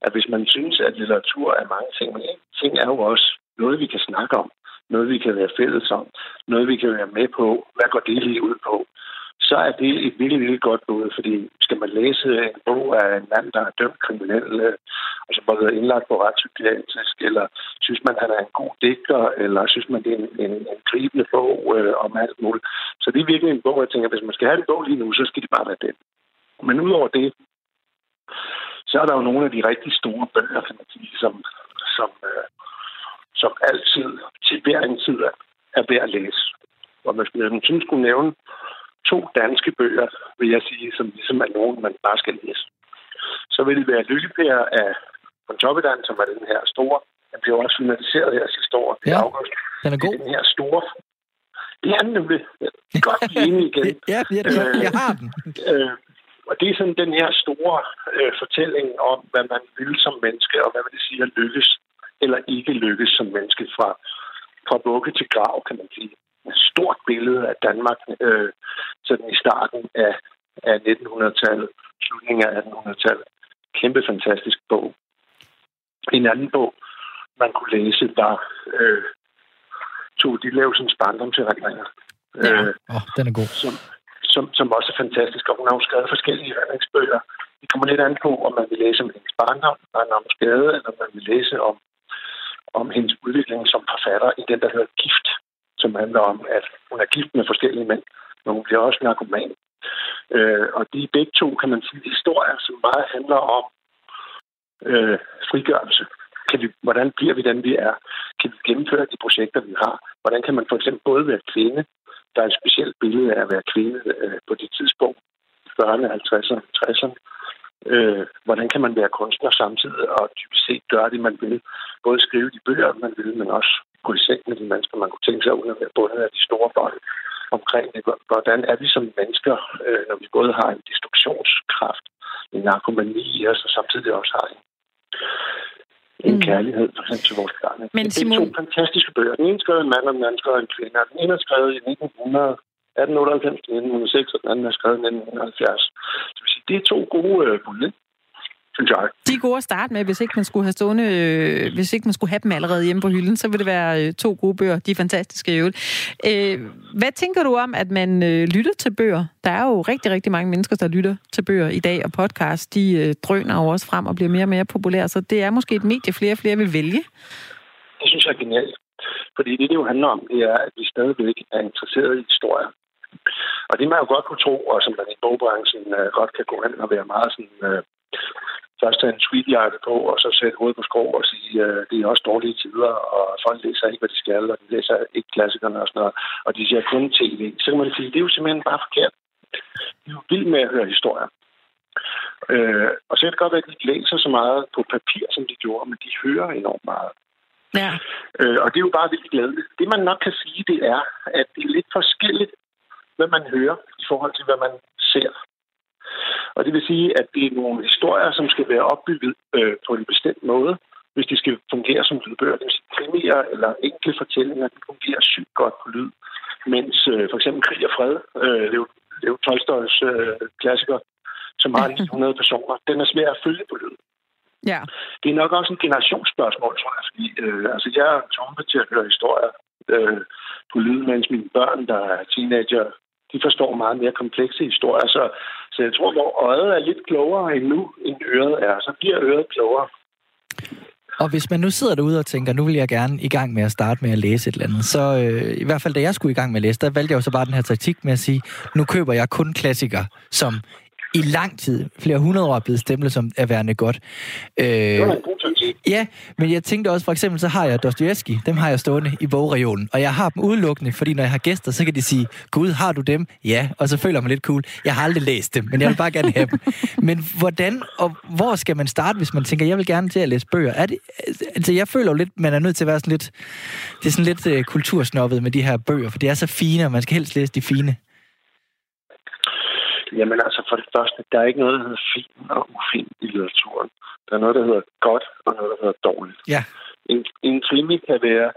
at hvis man synes, at litteratur er mange ting, men en ting er jo også noget, vi kan snakke om, noget, vi kan være fælles om, noget, vi kan være med på. Hvad går det lige ud på? Så er det et virkelig, virkelig godt bud, fordi skal man læse en bog af en mand, der er dømt kriminel, øh, og som har været indlagt på retspsykiatrisk, eller synes man, han er en god digter, eller synes man, det er en, en, en gribende bog øh, om alt muligt. Så det er virkelig en bog, jeg tænker, hvis man skal have en bog lige nu, så skal det bare være den. Men udover det, så er der jo nogle af de rigtig store bøger, kan man sige, som, som, øh, som altid, til hver en tid er, værd at læse. Og hvis man synes skulle nævne to danske bøger, vil jeg sige, som ligesom er nogen, man bare skal læse. Så vil det være Lykkepær af Pontoppidan, som er den her store. Den bliver også finaliseret her sidste år ja, august. Den er god. Det er den her store det er den nemlig. Godt enig igen. ja, det er det godt. Jeg har den. Øh, og det er sådan den her store øh, fortælling om, hvad man vil som menneske, og hvad vil det sige at lykkes eller ikke lykkes som menneske fra, fra vugge til grav, kan man sige stort billede af Danmark øh, sådan i starten af, af 1900-tallet, slutningen af 1800-tallet. Kæmpe fantastisk bog. En anden bog, man kunne læse, der øh, tog de Levsens barndomserindringer. Ja, øh, oh, den er god. Som, som, som også er fantastisk, og hun har jo skrevet forskellige erindringsbøger. Det kommer lidt an på, om man vil læse om hendes barndom, om skade, eller om man vil læse om, om hendes udvikling som forfatter i den, der hedder Gift, som handler om, at hun er gift med forskellige mænd, men hun bliver også narkoman. Øh, og de er begge to, kan man sige, historier, som meget handler om øh, frigørelse. Kan vi, hvordan bliver vi den, vi er? Kan vi gennemføre de projekter, vi har? Hvordan kan man for eksempel både være kvinde, der er et specielt billede af at være kvinde øh, på det tidspunkt, 40'erne, 50'erne, 60'erne. Øh, hvordan kan man være kunstner samtidig og typisk set gøre det, man vil? Både skrive de bøger, man vil, men også seng med de mennesker, man kunne tænke sig, uden at være bundet af de store bånd omkring det. Hvordan er vi som mennesker, øh, når vi både har en destruktionskraft, en narkomani i os, og samtidig også har en, en mm. kærlighed for eksempel til vores børn. Men det er to fantastiske bøger. Den ene skrev en mand, og den anden skrev en kvinde. Den ene er skrevet i 1900 1898 1906, og den anden er skrevet i 1970. Så det er to gode øh, bud. Synes jeg. De er gode at starte med, hvis ikke man skulle have stående, øh, hvis ikke man skulle have dem allerede hjemme på hylden, så vil det være øh, to gode bøger. De er fantastiske i øvrigt. Øh, hvad tænker du om, at man øh, lytter til bøger? Der er jo rigtig, rigtig mange mennesker, der lytter til bøger i dag, og podcast, de øh, drøner jo også frem og bliver mere og mere populære, så det er måske et medie, flere og flere vil vælge. Det synes jeg er genialt. Fordi det, det jo handler om, det er, at vi stadigvæk er interesseret i historier. Og det man jo godt kunne tro, og som man i bogbranchen øh, godt kan gå hen og være meget sådan... Øh, først tage en tweetjakke på, og så sætte hovedet på skrå og sige, øh, det er også dårlige tider, og folk læser ikke, hvad de skal, og de læser ikke klassikerne og sådan noget, og de ser kun tv. Så kan man sige, det er jo simpelthen bare forkert. De er jo vilde med at høre historier. Øh, og så kan det godt være, at de ikke læser så meget på papir, som de gjorde, men de hører enormt meget. Ja. Øh, og det er jo bare vildt glædeligt. Det man nok kan sige, det er, at det er lidt forskelligt, hvad man hører i forhold til, hvad man ser. Og det vil sige, at det er nogle historier, som skal være opbygget øh, på en bestemt måde, hvis de skal fungere som lydbøger. Det vil sige, krimier eller enkle fortællinger, de fungerer sygt godt på lyd. Mens øh, for eksempel Krig og Fred, øh, Lev, Lev Tolstoys øh, klassiker, som har 900 personer, den er svær at følge på lyd. Ja. Det er nok også en generationsspørgsmål, tror jeg, fordi øh, altså, jeg er tumpe til at høre historier øh, på lyd, mens mine børn, der er teenager, de forstår meget mere komplekse historier. Så, så jeg tror, hvor øjet er lidt klogere end nu, end øret er, så bliver øret klogere. Og hvis man nu sidder derude og tænker, nu vil jeg gerne i gang med at starte med at læse et eller andet, så øh, i hvert fald da jeg skulle i gang med at læse, der valgte jeg jo så bare den her taktik med at sige, nu køber jeg kun klassikere, som i lang tid, flere hundrede år, er blevet stemplet som er værende godt. Øh, det var en god. Ja, men jeg tænkte også, for eksempel, så har jeg Dostoyevsky, dem har jeg stående i bogregionen, og jeg har dem udelukkende, fordi når jeg har gæster, så kan de sige, Gud, har du dem? Ja, og så føler man lidt cool. Jeg har aldrig læst dem, men jeg vil bare gerne have dem. Men hvordan og hvor skal man starte, hvis man tænker, jeg vil gerne til at læse bøger? Er det, altså, jeg føler jo lidt, man er nødt til at være sådan lidt, det er sådan lidt uh, kultursnoppet med de her bøger, for det er så fine, og man skal helst læse de fine. Jamen altså, for det første, der er ikke noget, der hedder fin og ufin i litteraturen. Der er noget, der hedder godt, og noget, der hedder dårligt. Ja. En, en krimi kan være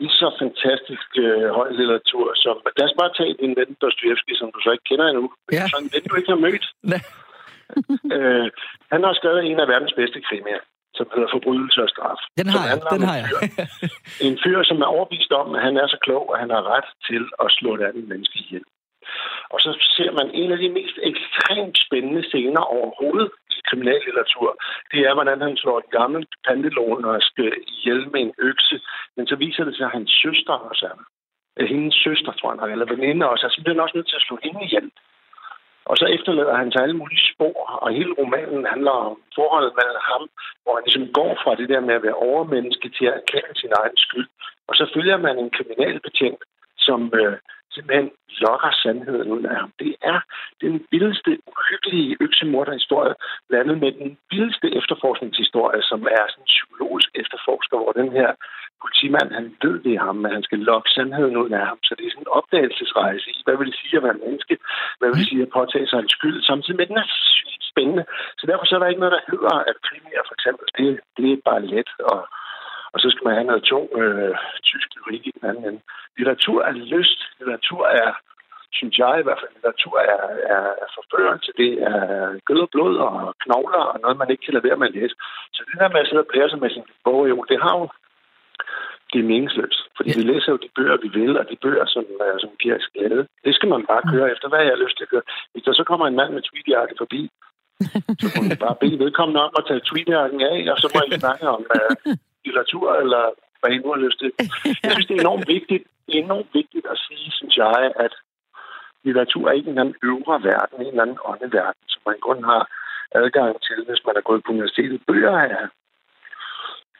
lige så fantastisk øh, høj litteratur som... Lad os bare tage din ven Dostoyevsky, som du så ikke kender endnu. Ja. Sådan en ven, du ikke har mødt. Øh, han har skrevet en af verdens bedste krimier, som hedder Forbrydelse og straf. Den har jeg, den har jeg. en fyr, som er overbevist om, at han er så klog, at han har ret til at slå et andet menneske ihjel. Og så ser man en af de mest ekstremt spændende scener overhovedet i kriminallitteratur. Det er, hvordan han slår et gammelt pandelånersk øh, ihjel med en økse. Men så viser det sig, at hans søster også er øh, Hendes søster, tror jeg, eller veninde også. så bliver han også nødt til at slå hende ihjel. Og så efterlader han sig alle mulige spor, og hele romanen handler om forholdet mellem ham, hvor han ligesom går fra det der med at være overmenneske til at erkende sin egen skyld. Og så følger man en kriminalbetjent, som øh, simpelthen lokker sandheden ud af ham. Det er den vildeste, uhyggelige øksemorderhistorie, blandet med den vildeste efterforskningshistorie, som er sådan en psykologisk efterforsker, hvor den her politimand, han ved det er ham, men han skal lokke sandheden ud af ham. Så det er sådan en opdagelsesrejse i, hvad vil det sige at være menneske? Hvad vil det sige at påtage sig en skyld? Samtidig med, den er sygt spændende. Så derfor så er der ikke noget, der hedder, at krimier for eksempel, det, det er bare let og og så skal man have noget tung øh, tysk lyrik i den anden ende. Litteratur er lyst. Litteratur er, synes jeg i hvert fald, litteratur er, er, er forførelse. Det er kød og blod og knogler og noget, man ikke kan lade være med at læse. Så det der med at sidde og blære sig med sin bog, jo, det har jo det er meningsløst. Fordi ja. vi læser jo de bøger, vi vil, og de bøger, som, uh, som giver os glæde. Det skal man bare køre efter, hvad jeg har lyst til at køre. Hvis der så kommer en mand med tweetjakke forbi, så må man bare bede vedkommende om at tage tweetjakken af, og så må I snakke om uh, litteratur, eller hvad I nu har lyst til. Jeg synes, det er enormt vigtigt, det er enormt vigtigt at sige, synes jeg, at litteratur er ikke en eller anden øvre verden, en eller anden åndeverden, som man kun har adgang til, hvis man er gået på universitetet. Bøger er,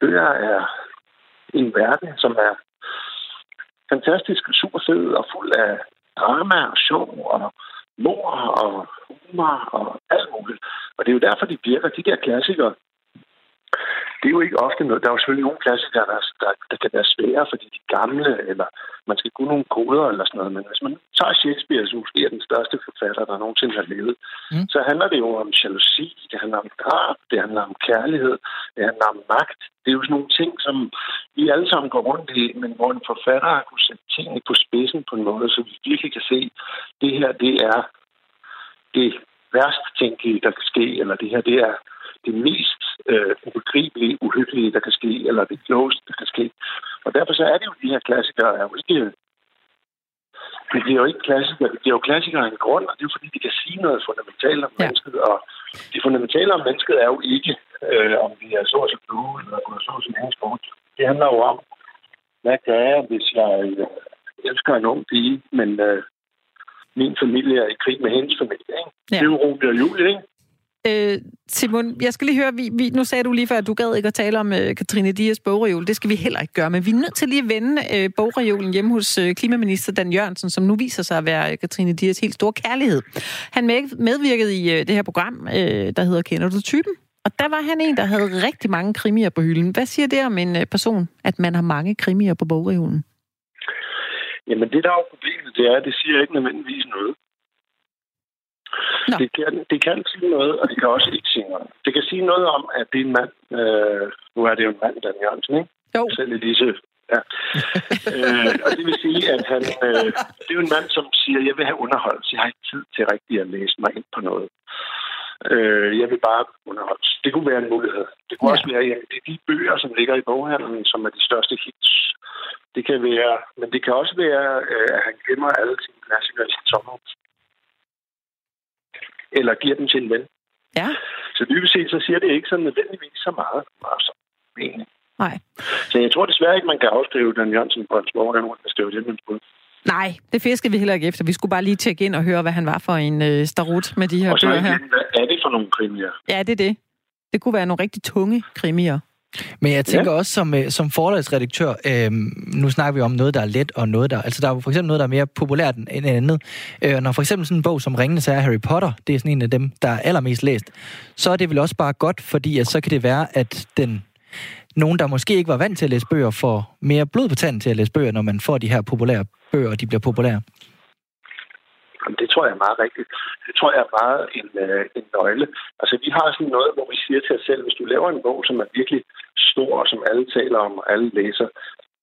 bøger er en verden, som er fantastisk super fed og fuld af drama og sjov og mor og humor og alt muligt. Og det er jo derfor, de virker, de der klassikere, det er jo ikke ofte noget. Der er jo selvfølgelig nogle klassikere, der, der, der kan være svære, fordi de er gamle, eller man skal kunne nogle koder eller sådan noget. Men hvis man tager Shakespeare, som måske er den største forfatter, der nogensinde har levet, mm. så handler det jo om jalousi, det handler om drab, det handler om kærlighed, det handler om magt. Det er jo sådan nogle ting, som vi alle sammen går rundt i, men hvor en forfatter har kunne sætte tingene på spidsen på en måde, så vi virkelig kan se, det her, det er det værste tænkelige, der kan ske, eller det her, det er det mest øh, ubegribelige, uhyggelige, der kan ske, eller det klogeste, der kan ske. Og derfor så er det jo, de her klassikere er jo ikke det bliver jo ikke klassikere. Det bliver jo klassikere af en grund, og det er jo fordi, de kan sige noget fundamentalt om ja. mennesket. Og det fundamentale om mennesket er jo ikke, øh, om vi er så og så kloge, eller går så og så sport. Det handler jo om, hvad gør jeg, hvis jeg øh, elsker en ung pige, men øh, min familie er i krig med hendes familie. Ikke? Ja. Det er jo Romeo og Julie, ikke? Øh, Simon, jeg skal lige høre, vi, vi, nu sagde du lige før, at du gad ikke at tale om øh, Katrine Dias bogreol. Det skal vi heller ikke gøre, men vi er nødt til lige at vende øh, bogreolen hjemme hos øh, klimaminister Dan Jørgensen, som nu viser sig at være øh, Katrine Dias helt store kærlighed. Han med, medvirkede i øh, det her program, øh, der hedder Kender du typen? Og der var han en, der havde rigtig mange krimier på hylden. Hvad siger det om en øh, person, at man har mange krimier på bogreolen? Jamen det, der er problemet, det er, at det siger ikke nødvendigvis noget. Det kan, det kan sige noget, og det kan også ikke sige noget. Det kan sige noget om, at det er en mand, øh, nu er det jo en mand, Dan Jørgensen, ikke? Jo. Selv i disse, ja. øh, og det vil sige, at han, øh, det er jo en mand, som siger, jeg vil have underholdelse. Jeg har ikke tid til rigtigt at læse mig ind på noget. Øh, jeg vil bare underholde. Det kunne være en mulighed. Det kunne ja. også være, ja, det er de bøger, som ligger i boghandlen, som er de største hits. Det kan være, men det kan også være, øh, at han gemmer alle sine klassikere i sit sommerhus eller giver dem til en ven. Ja. Så dybest set, så siger det ikke så nødvendigvis så meget. Altså, egentlig. Nej. Så jeg tror desværre ikke, man kan afskrive Dan Jørgensen på en små, der kan skrive det en Nej, det fiskede vi heller ikke efter. Vi skulle bare lige tjekke ind og høre, hvad han var for en øh, starut med de her bøger her. Hvad er det for nogle krimier? Ja, det er det. Det kunne være nogle rigtig tunge krimier. Men jeg tænker ja. også som, øh, som forlagsredaktør, øh, nu snakker vi om noget, der er let, og noget, der... Altså, der er jo for eksempel noget, der er mere populært end andet. Øh, når for eksempel sådan en bog som Ringende er Harry Potter, det er sådan en af dem, der er allermest læst, så er det vel også bare godt, fordi at så kan det være, at den nogen, der måske ikke var vant til at læse bøger, får mere blod på tanden til at læse bøger, når man får de her populære bøger, og de bliver populære. Jamen, det tror jeg er meget rigtigt. Det tror jeg er meget en, øh, en nøgle. Altså, vi har sådan noget, hvor vi siger til os selv, hvis du laver en bog, som er virkelig stor, og som alle taler om, og alle læser,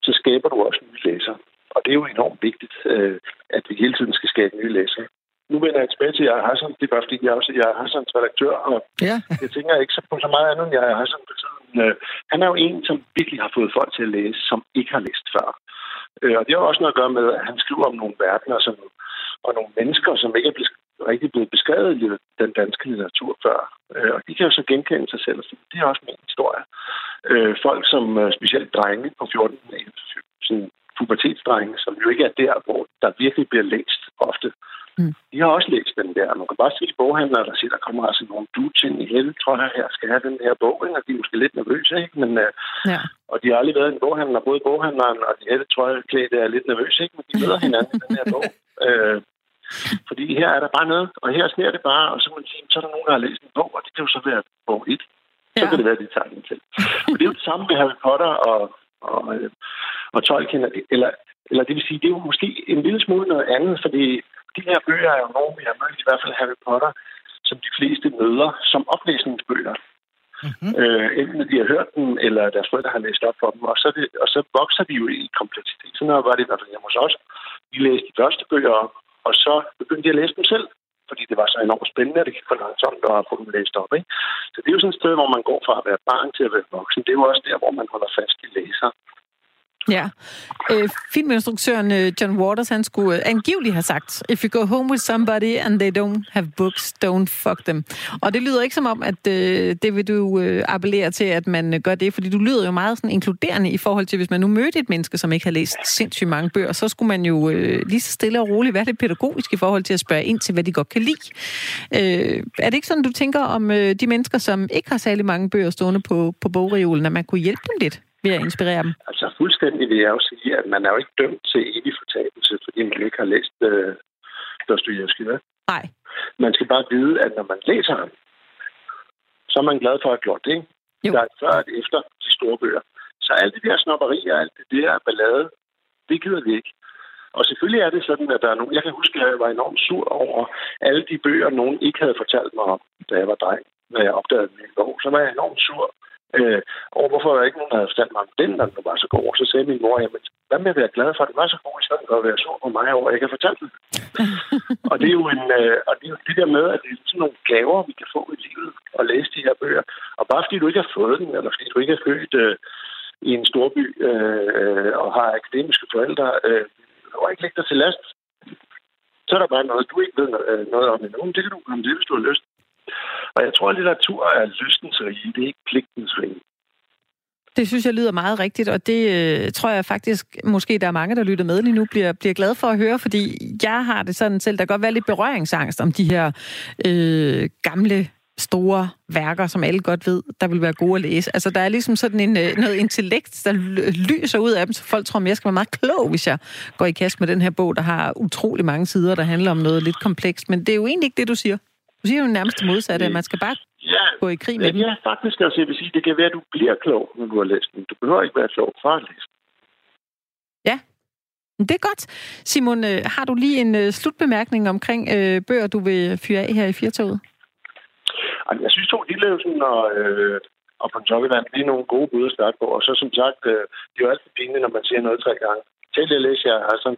så skaber du også nye læser. Og det er jo enormt vigtigt, øh, at vi hele tiden skal skabe nye læsere. Nu vender jeg tilbage til Jaja Hassan. Det er bare fordi, jeg også jeg er Hassans redaktør, og ja. jeg tænker ikke så på så meget andet end Jaja Hassan. Øh, han er jo en, som virkelig har fået folk til at læse, som ikke har læst før. Øh, og det har også noget at gøre med, at han skriver om nogle verdener, som og nogle mennesker, som ikke er rigtig blevet beskrevet i den danske litteratur før. Øh, og de kan jo så genkende sig selv, og det er også min historie. Øh, folk som øh, specielt drenge på 14, sådan pubertetsdrenge, som jo ikke er der, hvor der virkelig bliver læst ofte. Mm. De har også læst den der. Man kan bare se boghandlere, der siger, der kommer altså nogle dudes ind i hele, tror jeg, her skal have den her bog, og de er måske lidt nervøse, ikke? Men, ja. Og de har aldrig været en boghandler, både boghandleren og de hele, tror jeg, klæde er lidt nervøse, ikke? Men de møder hinanden i den her bog. Uh, fordi her er der bare noget, og her sker det bare, og så, man sige, så er der nogen, der har læst en bog, og det kan jo så være bog 1. Så ja. kan det være, at de tager den til. Og det er jo det samme med Harry Potter og, og, og Tolkien, eller, eller det vil sige, det er jo måske en lille smule noget andet, fordi de her bøger er jo nogle, vi har mødt, i hvert fald Harry Potter, som de fleste møder som oplæsningsbøger. Mm-hmm. Øh, enten de har hørt dem, eller deres forældre har læst op for dem, og så, det, og så vokser de jo i kompleksitet. Sådan var det i hvert fald hjemme hos os. Vi læste de første bøger op, og så begyndte jeg at læse dem selv, fordi det var så enormt spændende, at det gik for langsomt at få dem læst op. Ikke? Så det er jo sådan et sted, hvor man går fra at være barn til at være voksen. Det er jo også der, hvor man holder fast i læser. Ja. Øh, filminstruktøren øh, John Waters, han skulle øh, angiveligt have sagt, if you go home with somebody and they don't have books, don't fuck them. Og det lyder ikke som om, at øh, det vil du øh, appellere til, at man øh, gør det, fordi du lyder jo meget sådan inkluderende i forhold til, hvis man nu mødte et menneske, som ikke har læst sindssygt mange bøger, så skulle man jo øh, lige så stille og roligt være lidt pædagogisk i forhold til at spørge ind til, hvad de godt kan lide. Øh, er det ikke sådan, du tænker om øh, de mennesker, som ikke har særlig mange bøger stående på, på bogreolen, at man kunne hjælpe dem lidt? Ved at inspirere dem? Altså fuldstændig vil jeg jo sige, at man er jo ikke dømt til evig fortabelse, fordi man ikke har læst øh, Dostoyevsky. Nej. Man skal bare vide, at når man læser ham, så er man glad for at have gjort det. Ikke? Jo. Der er før og efter de store bøger. Så alt det der snopperi og alt det der ballade, det gider vi ikke. Og selvfølgelig er det sådan, at der er nogen... Jeg kan huske, at jeg var enormt sur over alle de bøger, nogen ikke havde fortalt mig om, da jeg var dreng. Når jeg opdagede min bog, så var jeg enormt sur Øh, og hvorfor var der ikke nogen, der havde fortalt mig om den, når den var så god? Så sagde min mor, jamen, hvad med at være glad for, at den var så god, i stedet for at være så på mig over, at jeg ikke har fortalt den? og det er jo en, øh, og det, er jo det der med, at det er sådan nogle gaver, vi kan få i livet, og læse de her bøger. Og bare fordi du ikke har fået den, eller fordi du ikke er født øh, i en storby øh, og har akademiske forældre, øh, du ikke lægge dig til last. Så er der bare noget, du ikke ved noget om endnu. Det kan du komme til, hvis du har lyst. Og jeg tror, at litteratur er lystens rige, det er ikke pligtens rige. Det synes jeg lyder meget rigtigt, og det øh, tror jeg faktisk, måske der er mange, der lytter med lige nu, bliver, bliver glad for at høre, fordi jeg har det sådan selv, der kan godt være lidt berøringsangst om de her øh, gamle store værker, som alle godt ved, der vil være gode at læse. Altså, der er ligesom sådan en, øh, noget intellekt, der lyser ud af dem, så folk tror, at jeg skal være meget klog, hvis jeg går i kast med den her bog, der har utrolig mange sider, der handler om noget lidt komplekst. Men det er jo egentlig ikke det, du siger. Du siger jo nærmest modsatte, at man skal bare ja, gå i krig med. Ja, faktisk. Altså, jeg vil sige, det kan være, at du bliver klog, når du har læst den. Du behøver ikke være klog for at læse den. Ja, det er godt. Simon, øh, har du lige en uh, slutbemærkning omkring uh, bøger, du vil fyre af her i Firtoget? Jeg synes, to Dillevsen og, øh, og på Toppevand, det er nogle gode bud at starte på. Og så som sagt, øh, det er jo altid pinligt, når man siger noget tre gange. Til det læser jeg, altså.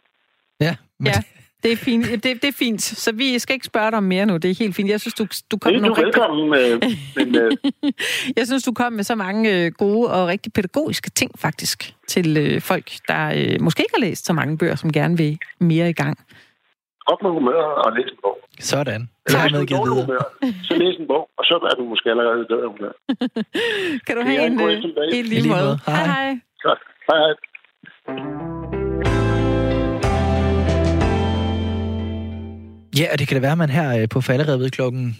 Ja, men... ja. Det er, fint. Det, det er fint. Så vi skal ikke spørge dig om mere nu. Det er helt fint. Jeg synes, du, du kom med nogle velkommen. Rigtig... men, øh... jeg synes, du kom med så mange øh, gode og rigtig pædagogiske ting, faktisk, til øh, folk, der øh, måske ikke har læst så mange bøger, som gerne vil mere i gang. Op med humør og læs en bog. Sådan. Så er med givet humør, så læs en bog, og så er du måske allerede bedre humør. kan du have en, en, en lige måde. Hej, hej. Godt. Hej, hej. Ja, og det kan da være, at man her øh, på falderevet klokken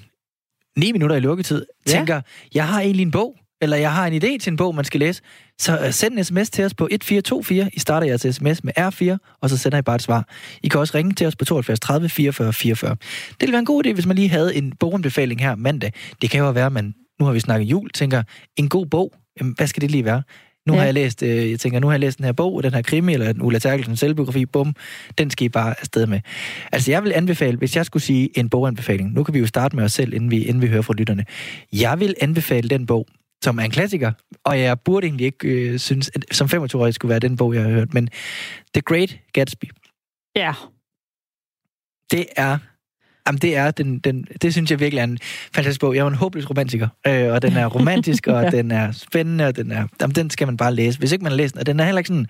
9 minutter i lukketid ja. tænker, jeg har egentlig en bog, eller jeg har en idé til en bog, man skal læse. Så uh, send en sms til os på 1424. I starter jeres sms med R4, og så sender I bare et svar. I kan også ringe til os på 72 30 44 44. Det ville være en god idé, hvis man lige havde en boganbefaling her mandag. Det kan jo være, at man, nu har vi snakket jul, tænker, en god bog, jamen, hvad skal det lige være? Nu ja. har jeg læst, øh, jeg tænker, nu har jeg læst den her bog, den her krimi, eller den Ulla Terkelsen selvbiografi, bum, den skal I bare afsted med. Altså, jeg vil anbefale, hvis jeg skulle sige en boganbefaling, nu kan vi jo starte med os selv, inden vi, inden vi hører fra lytterne. Jeg vil anbefale den bog, som er en klassiker, og jeg burde egentlig ikke øh, synes, at som 25-årig skulle være den bog, jeg har hørt, men The Great Gatsby. Ja. Det er Jamen, det er den, den, det synes jeg virkelig er en fantastisk bog. Jeg er en håbløs romantiker, øh, og den er romantisk, og ja. den er spændende, og den er, jamen, den skal man bare læse. Hvis ikke man har læst den, og den er heller ikke sådan...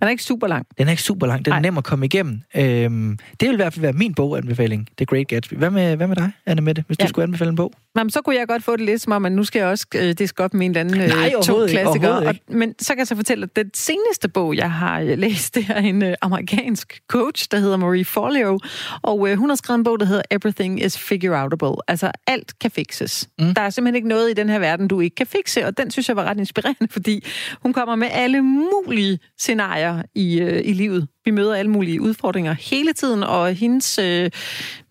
Den er ikke super lang. Den er ikke super lang. Den er nem at komme igennem. Øhm, det vil i hvert fald være min boganbefaling, The Great Gatsby. Hvad med, hvad med dig, Anne Mette, hvis ja. du skulle anbefale en bog? Jamen, så kunne jeg godt få det lidt som om, at nu skal jeg også øh, diske op med en eller anden øh, Nej, to klassikere. Og, men så kan jeg så fortælle, at den seneste bog, jeg har øh, læst, det er en øh, amerikansk coach, der hedder Marie Forleo. Og øh, hun har skrevet en bog, der hedder Everything is Figure Outable. Altså, alt kan fixes. Mm. Der er simpelthen ikke noget i den her verden, du ikke kan fixe. Og den synes jeg var ret inspirerende, fordi hun kommer med alle mulige scenarier i, øh, i livet. Vi møder alle mulige udfordringer hele tiden, og hendes, øh,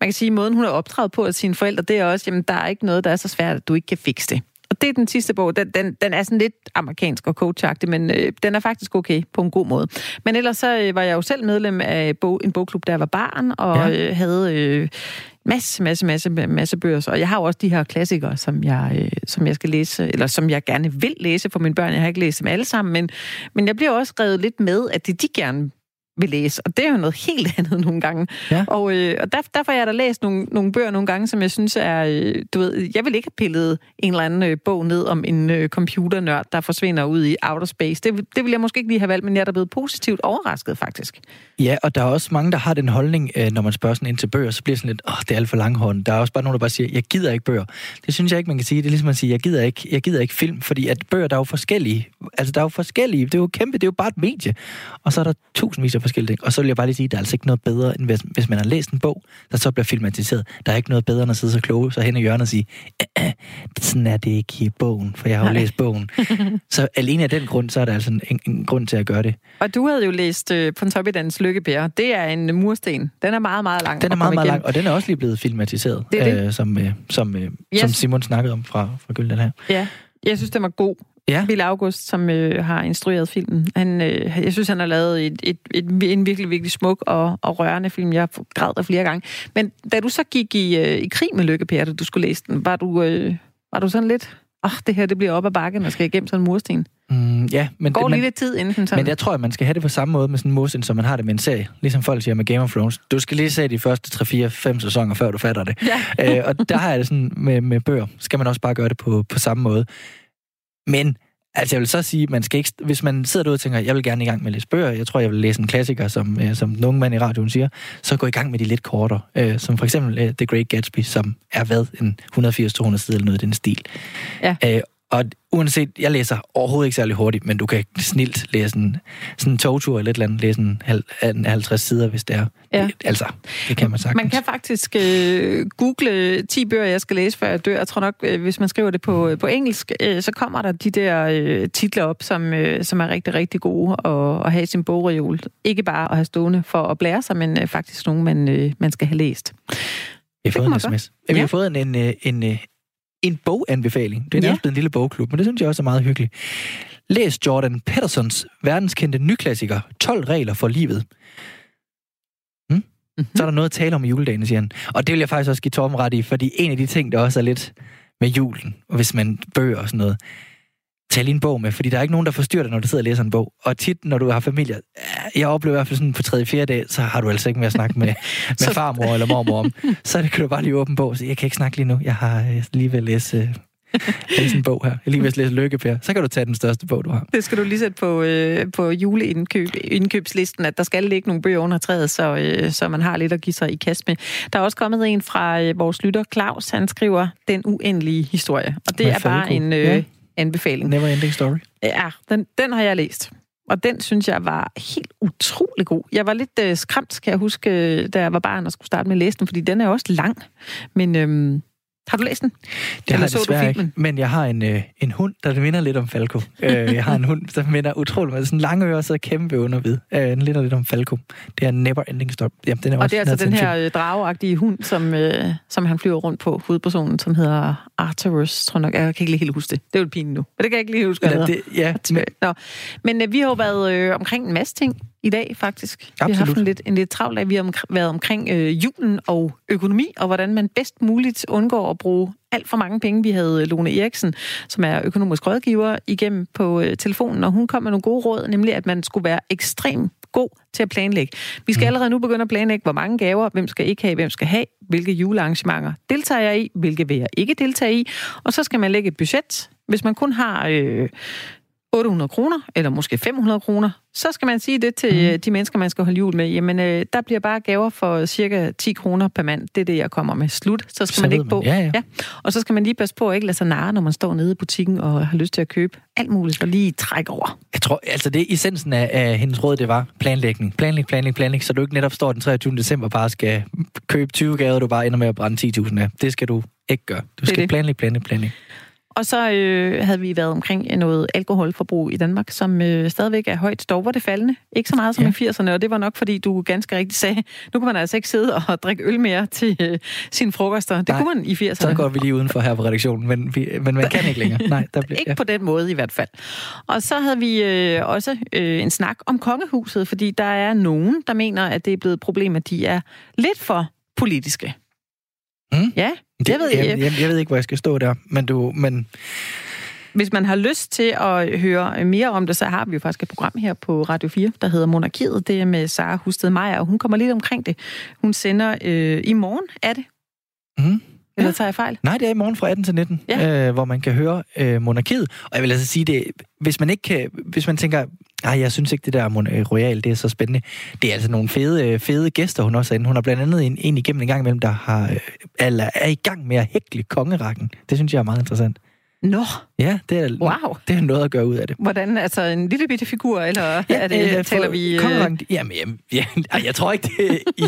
man kan sige, måden hun er opdraget på at sine forældre, det er også, jamen, der er ikke noget, der er så svært, at du ikke kan fikse det. Og det er den sidste bog. Den, den, den er sådan lidt amerikansk og coachagtig, men øh, den er faktisk okay på en god måde. Men ellers så øh, var jeg jo selv medlem af bog, en bogklub, jeg var barn, og ja. øh, havde øh, masse, masse, masse, masse bøger. Og jeg har jo også de her klassikere, som jeg, øh, som jeg skal læse, eller som jeg gerne vil læse for mine børn. Jeg har ikke læst dem alle sammen, men, men jeg bliver også revet lidt med, at det de gerne vil læse. Og det er jo noget helt andet nogle gange. Ja. Og, øh, og der, derfor har jeg da læst nogle, nogle bøger nogle gange, som jeg synes er... Øh, du ved, jeg vil ikke have pillet en eller anden øh, bog ned om en øh, computernørd, der forsvinder ud i outer space. Det, det vil jeg måske ikke lige have valgt, men jeg er da blevet positivt overrasket, faktisk. Ja, og der er også mange, der har den holdning, øh, når man spørger sådan ind til bøger, så bliver sådan lidt, åh, det er alt for langhånd. Der er også bare nogen, der bare siger, jeg gider ikke bøger. Det synes jeg ikke, man kan sige. Det er ligesom at sige, jeg gider ikke, jeg gider ikke film, fordi at bøger, der er jo forskellige. Altså, der er jo forskellige. Det er jo kæmpe, det er jo bare et medie. Og så er der tusindvis af forskellige ting. Og så vil jeg bare lige sige, at der er altså ikke noget bedre, end hvis, hvis man har læst en bog, der så bliver filmatiseret. Der er ikke noget bedre, end at sidde så kloge, så hen i hjørnet og sige, sådan er det ikke i bogen, for jeg har jo læst bogen. så alene af den grund, så er der altså en, en grund til at gøre det. Og du havde jo læst uh, Pontoppidans Lykkebær. Det er en mursten. Den er meget, meget lang. Den er meget, meget lang, og den er også lige blevet filmatiseret, det det. Øh, som, øh, som, øh, yes. som Simon snakkede om fra, fra Gylden her. Ja, jeg synes, den var god. Ja. Bill August, som øh, har instrueret filmen. Han, øh, jeg synes, han har lavet et, et, et, en virkelig, virkelig smuk og, og rørende film. Jeg græd der flere gange. Men da du så gik i, øh, i krig med Lykke Per, da du skulle læse den, var du, øh, var du sådan lidt åh, det her det bliver op ad bakken, og skal igennem sådan en mursten. Mm, ja, men, Går det, lige men, lidt tid inden den sådan... men jeg tror, at man skal have det på samme måde med sådan en mursten, som man har det med en serie. Ligesom folk siger med Game of Thrones. Du skal lige se de første 3, 4, 5 sæsoner, før du fatter det. Ja. øh, og der har jeg det sådan med, med bøger. Skal man også bare gøre det på, på samme måde. Men Altså jeg vil så sige, man skal ikke, hvis man sidder derude og tænker, jeg vil gerne i gang med at læse bøger, jeg tror, jeg vil læse en klassiker, som, øh, som den unge mand i radioen siger, så gå i gang med de lidt kortere, øh, som for eksempel øh, The Great Gatsby, som er hvad, en 180-200 side eller noget i den stil. Ja. Øh, og uanset, jeg læser overhovedet ikke særlig hurtigt, men du kan snilt læse en, sådan en togtur eller et eller andet, læse en, halv, en 50 sider, hvis det er. Ja. Altså, det kan man sagtens. Man kan faktisk øh, google 10 bøger, jeg skal læse, før jeg dør. Jeg tror nok, øh, hvis man skriver det på, på engelsk, øh, så kommer der de der øh, titler op, som, øh, som er rigtig, rigtig gode at, at have i sin bogreol. Ikke bare at have stående for at blære sig, men øh, faktisk nogen, man, øh, man skal have læst. Vi har fået en sms. Ja. Vi har fået en, en, en, en, boganbefaling. Det er Ja. nærmest blevet en lille bogklub, men det synes jeg også er meget hyggeligt. Læs Jordan Petersons verdenskendte nyklassiker 12 regler for livet. Mm? Mhm. Så er der noget at tale om i juledagen, siger han. Og det vil jeg faktisk også give Torben ret i, fordi en af de ting, der også er lidt med julen, og hvis man bøger og sådan noget, tag lige en bog med, fordi der er ikke nogen, der forstyrrer dig, når du sidder og læser en bog. Og tit, når du har familie, jeg oplever i hvert fald sådan på tredje, fjerde dag, så har du altså ikke mere at snakke med, med farmor eller mormor om. Så det kan du bare lige åbne bog og sige, jeg kan ikke snakke lige nu, jeg har øh, lige ved at læse, øh, læse en bog her. Jeg lige ved at læse Lykkepær. Så kan du tage den største bog, du har. Det skal du lige sætte på, øh, på juleindkøb, indkøbslisten, at der skal ligge nogle bøger under træet, så, øh, så man har lidt at give sig i kast med. Der er også kommet en fra øh, vores lytter, Claus. Han skriver, Den uendelige historie. Og det Med er bare en øh, Ja. Anbefaling. Never ending story. Ja, den, den har jeg læst. Og den synes jeg var helt utrolig god. Jeg var lidt øh, skræmt, kan jeg huske, øh, da jeg var barn og skulle starte med at læse den, fordi den er også lang. Men øhm, har du læst den? Det Eller har jeg så du desværre filmen? ikke. Men jeg har en, øh, en hund, der minder lidt om Falco. øh, jeg har en hund, der minder utroligt meget. Sådan lange ører, så kæmpe undervid. Øh, den minder lidt om Falco. Det er Never Ending Story. Jamen, den er Og også, det er altså den er her øh, drageagtige hund, som, øh, som han flyver rundt på, hovedpersonen, som hedder Arturus, tror jeg nok. Jeg kan ikke lige helt huske det. Det er jo pinligt nu. Men det kan jeg ikke lige huske, hvad Ja, det, ja, men, Nå. Men øh, vi har jo været øh, omkring en masse ting i dag, faktisk. Vi har haft Absolut. en lidt, en lidt travl dag. Vi har omk- været omkring øh, julen og økonomi, og hvordan man bedst muligt undgår at bruge alt for mange penge. Vi havde Lone Eriksen, som er økonomisk rådgiver, igennem på øh, telefonen, og hun kom med nogle gode råd, nemlig at man skulle være ekstremt god til at planlægge. Vi skal Mm. allerede nu begynde at planlægge, hvor mange gaver, hvem skal ikke have, hvem skal have, hvilke julearrangementer deltager jeg i, hvilke vil jeg ikke deltage i, og så skal man lægge et budget. Hvis man kun har øh, 800 kroner, eller måske 500 kroner, så skal man sige det til mm. de mennesker, man skal holde jul med. Jamen, øh, der bliver bare gaver for cirka 10 kroner per mand. Det er det, jeg kommer med. Slut. Så skal Så man ikke på. Ja, ja. ja. Og så skal man lige passe på at ikke lade sig narre, når man står nede i butikken og har lyst til at købe alt muligt, og lige trække over. Jeg tror, altså det essensen af, af hendes råd, det var planlægning. Planlæg, planlæg, planlæg, så du ikke netop står den 23. december og bare skal købe 20 gaver, du bare ender med at brænde 10.000 af. Det skal du ikke gøre. Du skal planlægge, planlægge, planlægge. Og så øh, havde vi været omkring noget alkoholforbrug i Danmark, som øh, stadigvæk er højt. Dog var det faldende. Ikke så meget som Ja. i 80'erne, og det var nok, fordi du ganske rigtigt sagde, nu kan man altså ikke sidde og drikke øl mere til øh, sine frokoster. Det Nej, kunne man i 80'erne. Så går vi lige udenfor her på redaktionen, men, vi, men man kan ikke længere. Nej, der bliver, Ikke ja. på den måde i hvert fald. Og så havde vi øh, også øh, en snak om kongehuset, fordi der er nogen, der mener, at det er blevet et problem, at de er lidt for politiske. Mm. Ja, det, det ved jeg, jeg. jeg, jeg ved ikke, hvor jeg skal stå der, men du, men Hvis man har lyst til at høre mere om det, så har vi jo faktisk et program her på Radio 4, der hedder Monarkiet. Det er med Sara Husted Meier, og hun kommer lidt omkring det. Hun sender øh, i morgen, er det? Mm. Eller tager jeg fejl? Nej, det er i morgen fra 18 til 19, Ja. øh, hvor man kan høre øh, monarkiet. Og jeg vil altså sige det, hvis man ikke kan, hvis man tænker, nej, jeg synes ikke, det der mon- øh, royal, det er så spændende. Det er altså nogle fede, øh, fede gæster, hun også er inde. Hun har blandt andet en, en igennem en gang imellem, der har, øh, eller er i gang med at hækle kongerakken. Det synes jeg er meget interessant. Nå, Ja, det er, wow. det er noget at gøre ud af det. Hvordan, altså en lille bitte figur, eller ja, er det, øh, taler vi... Øh, Kongerakken, jamen, jamen, ja, jeg tror ikke, det er i,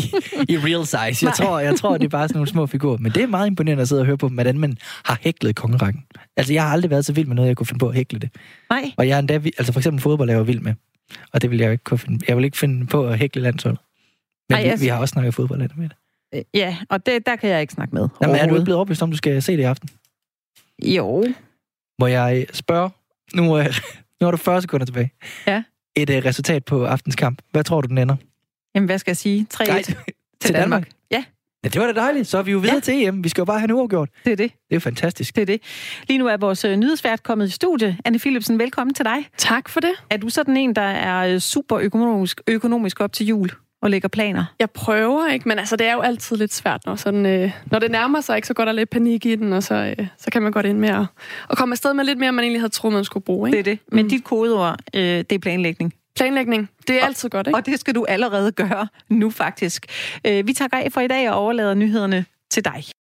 i real size. Jeg Nej. tror, jeg tror, det er bare sådan nogle små figurer. Men det er meget imponerende at sidde og høre på, hvordan man har hæklet kongerakken. Altså, jeg har aldrig været så vild med noget, jeg kunne finde på at hækle det. nej, Og jeg er endda, altså for eksempel fodbold er jeg vild med. Og det vil jeg ikke kunne finde. Jeg vil ikke finde på at hækle landshold. Men Ej, vi, jeg- vi, har også snakket fodbold lidt med det. øh, ja, og det, der kan jeg ikke snakke med. Jamen, er du ikke blevet overbevist om, du skal se det i aften? Jo, Må jeg spørge? Nu, øh, nu har du 40 sekunder tilbage. Ja. Et øh, resultat på aftens kamp. Hvad tror du, den ender? jamen hvad skal jeg sige? 3-1 Nej, til Danmark. Ja, Ja, det var da dejligt. Så er vi jo videre ja. til EM. Vi skal jo bare have en uafgjort. Det er det. Det er jo fantastisk. Det er det. Lige nu er vores øh, nyhedsvært kommet i studie. Anne Philipsen, velkommen til dig. Tak for det. Er du sådan en, der er øh, super økonomisk, økonomisk op til jul og lægger planer? Jeg prøver, ikke? Men altså, det er jo altid lidt svært, når, sådan, øh, når det nærmer sig, ikke? så går der lidt panik i den, og så, øh, så kan man godt ind med at, at komme afsted med lidt mere, man egentlig havde troet, man skulle bruge. Ikke? Det er det. Men mm. dit kodeord, øh, det er planlægning. Planlægning, det er og, altid godt, ikke? Og det skal du allerede gøre nu, faktisk. Øh, vi takker af for i dag og overlader nyhederne til dig.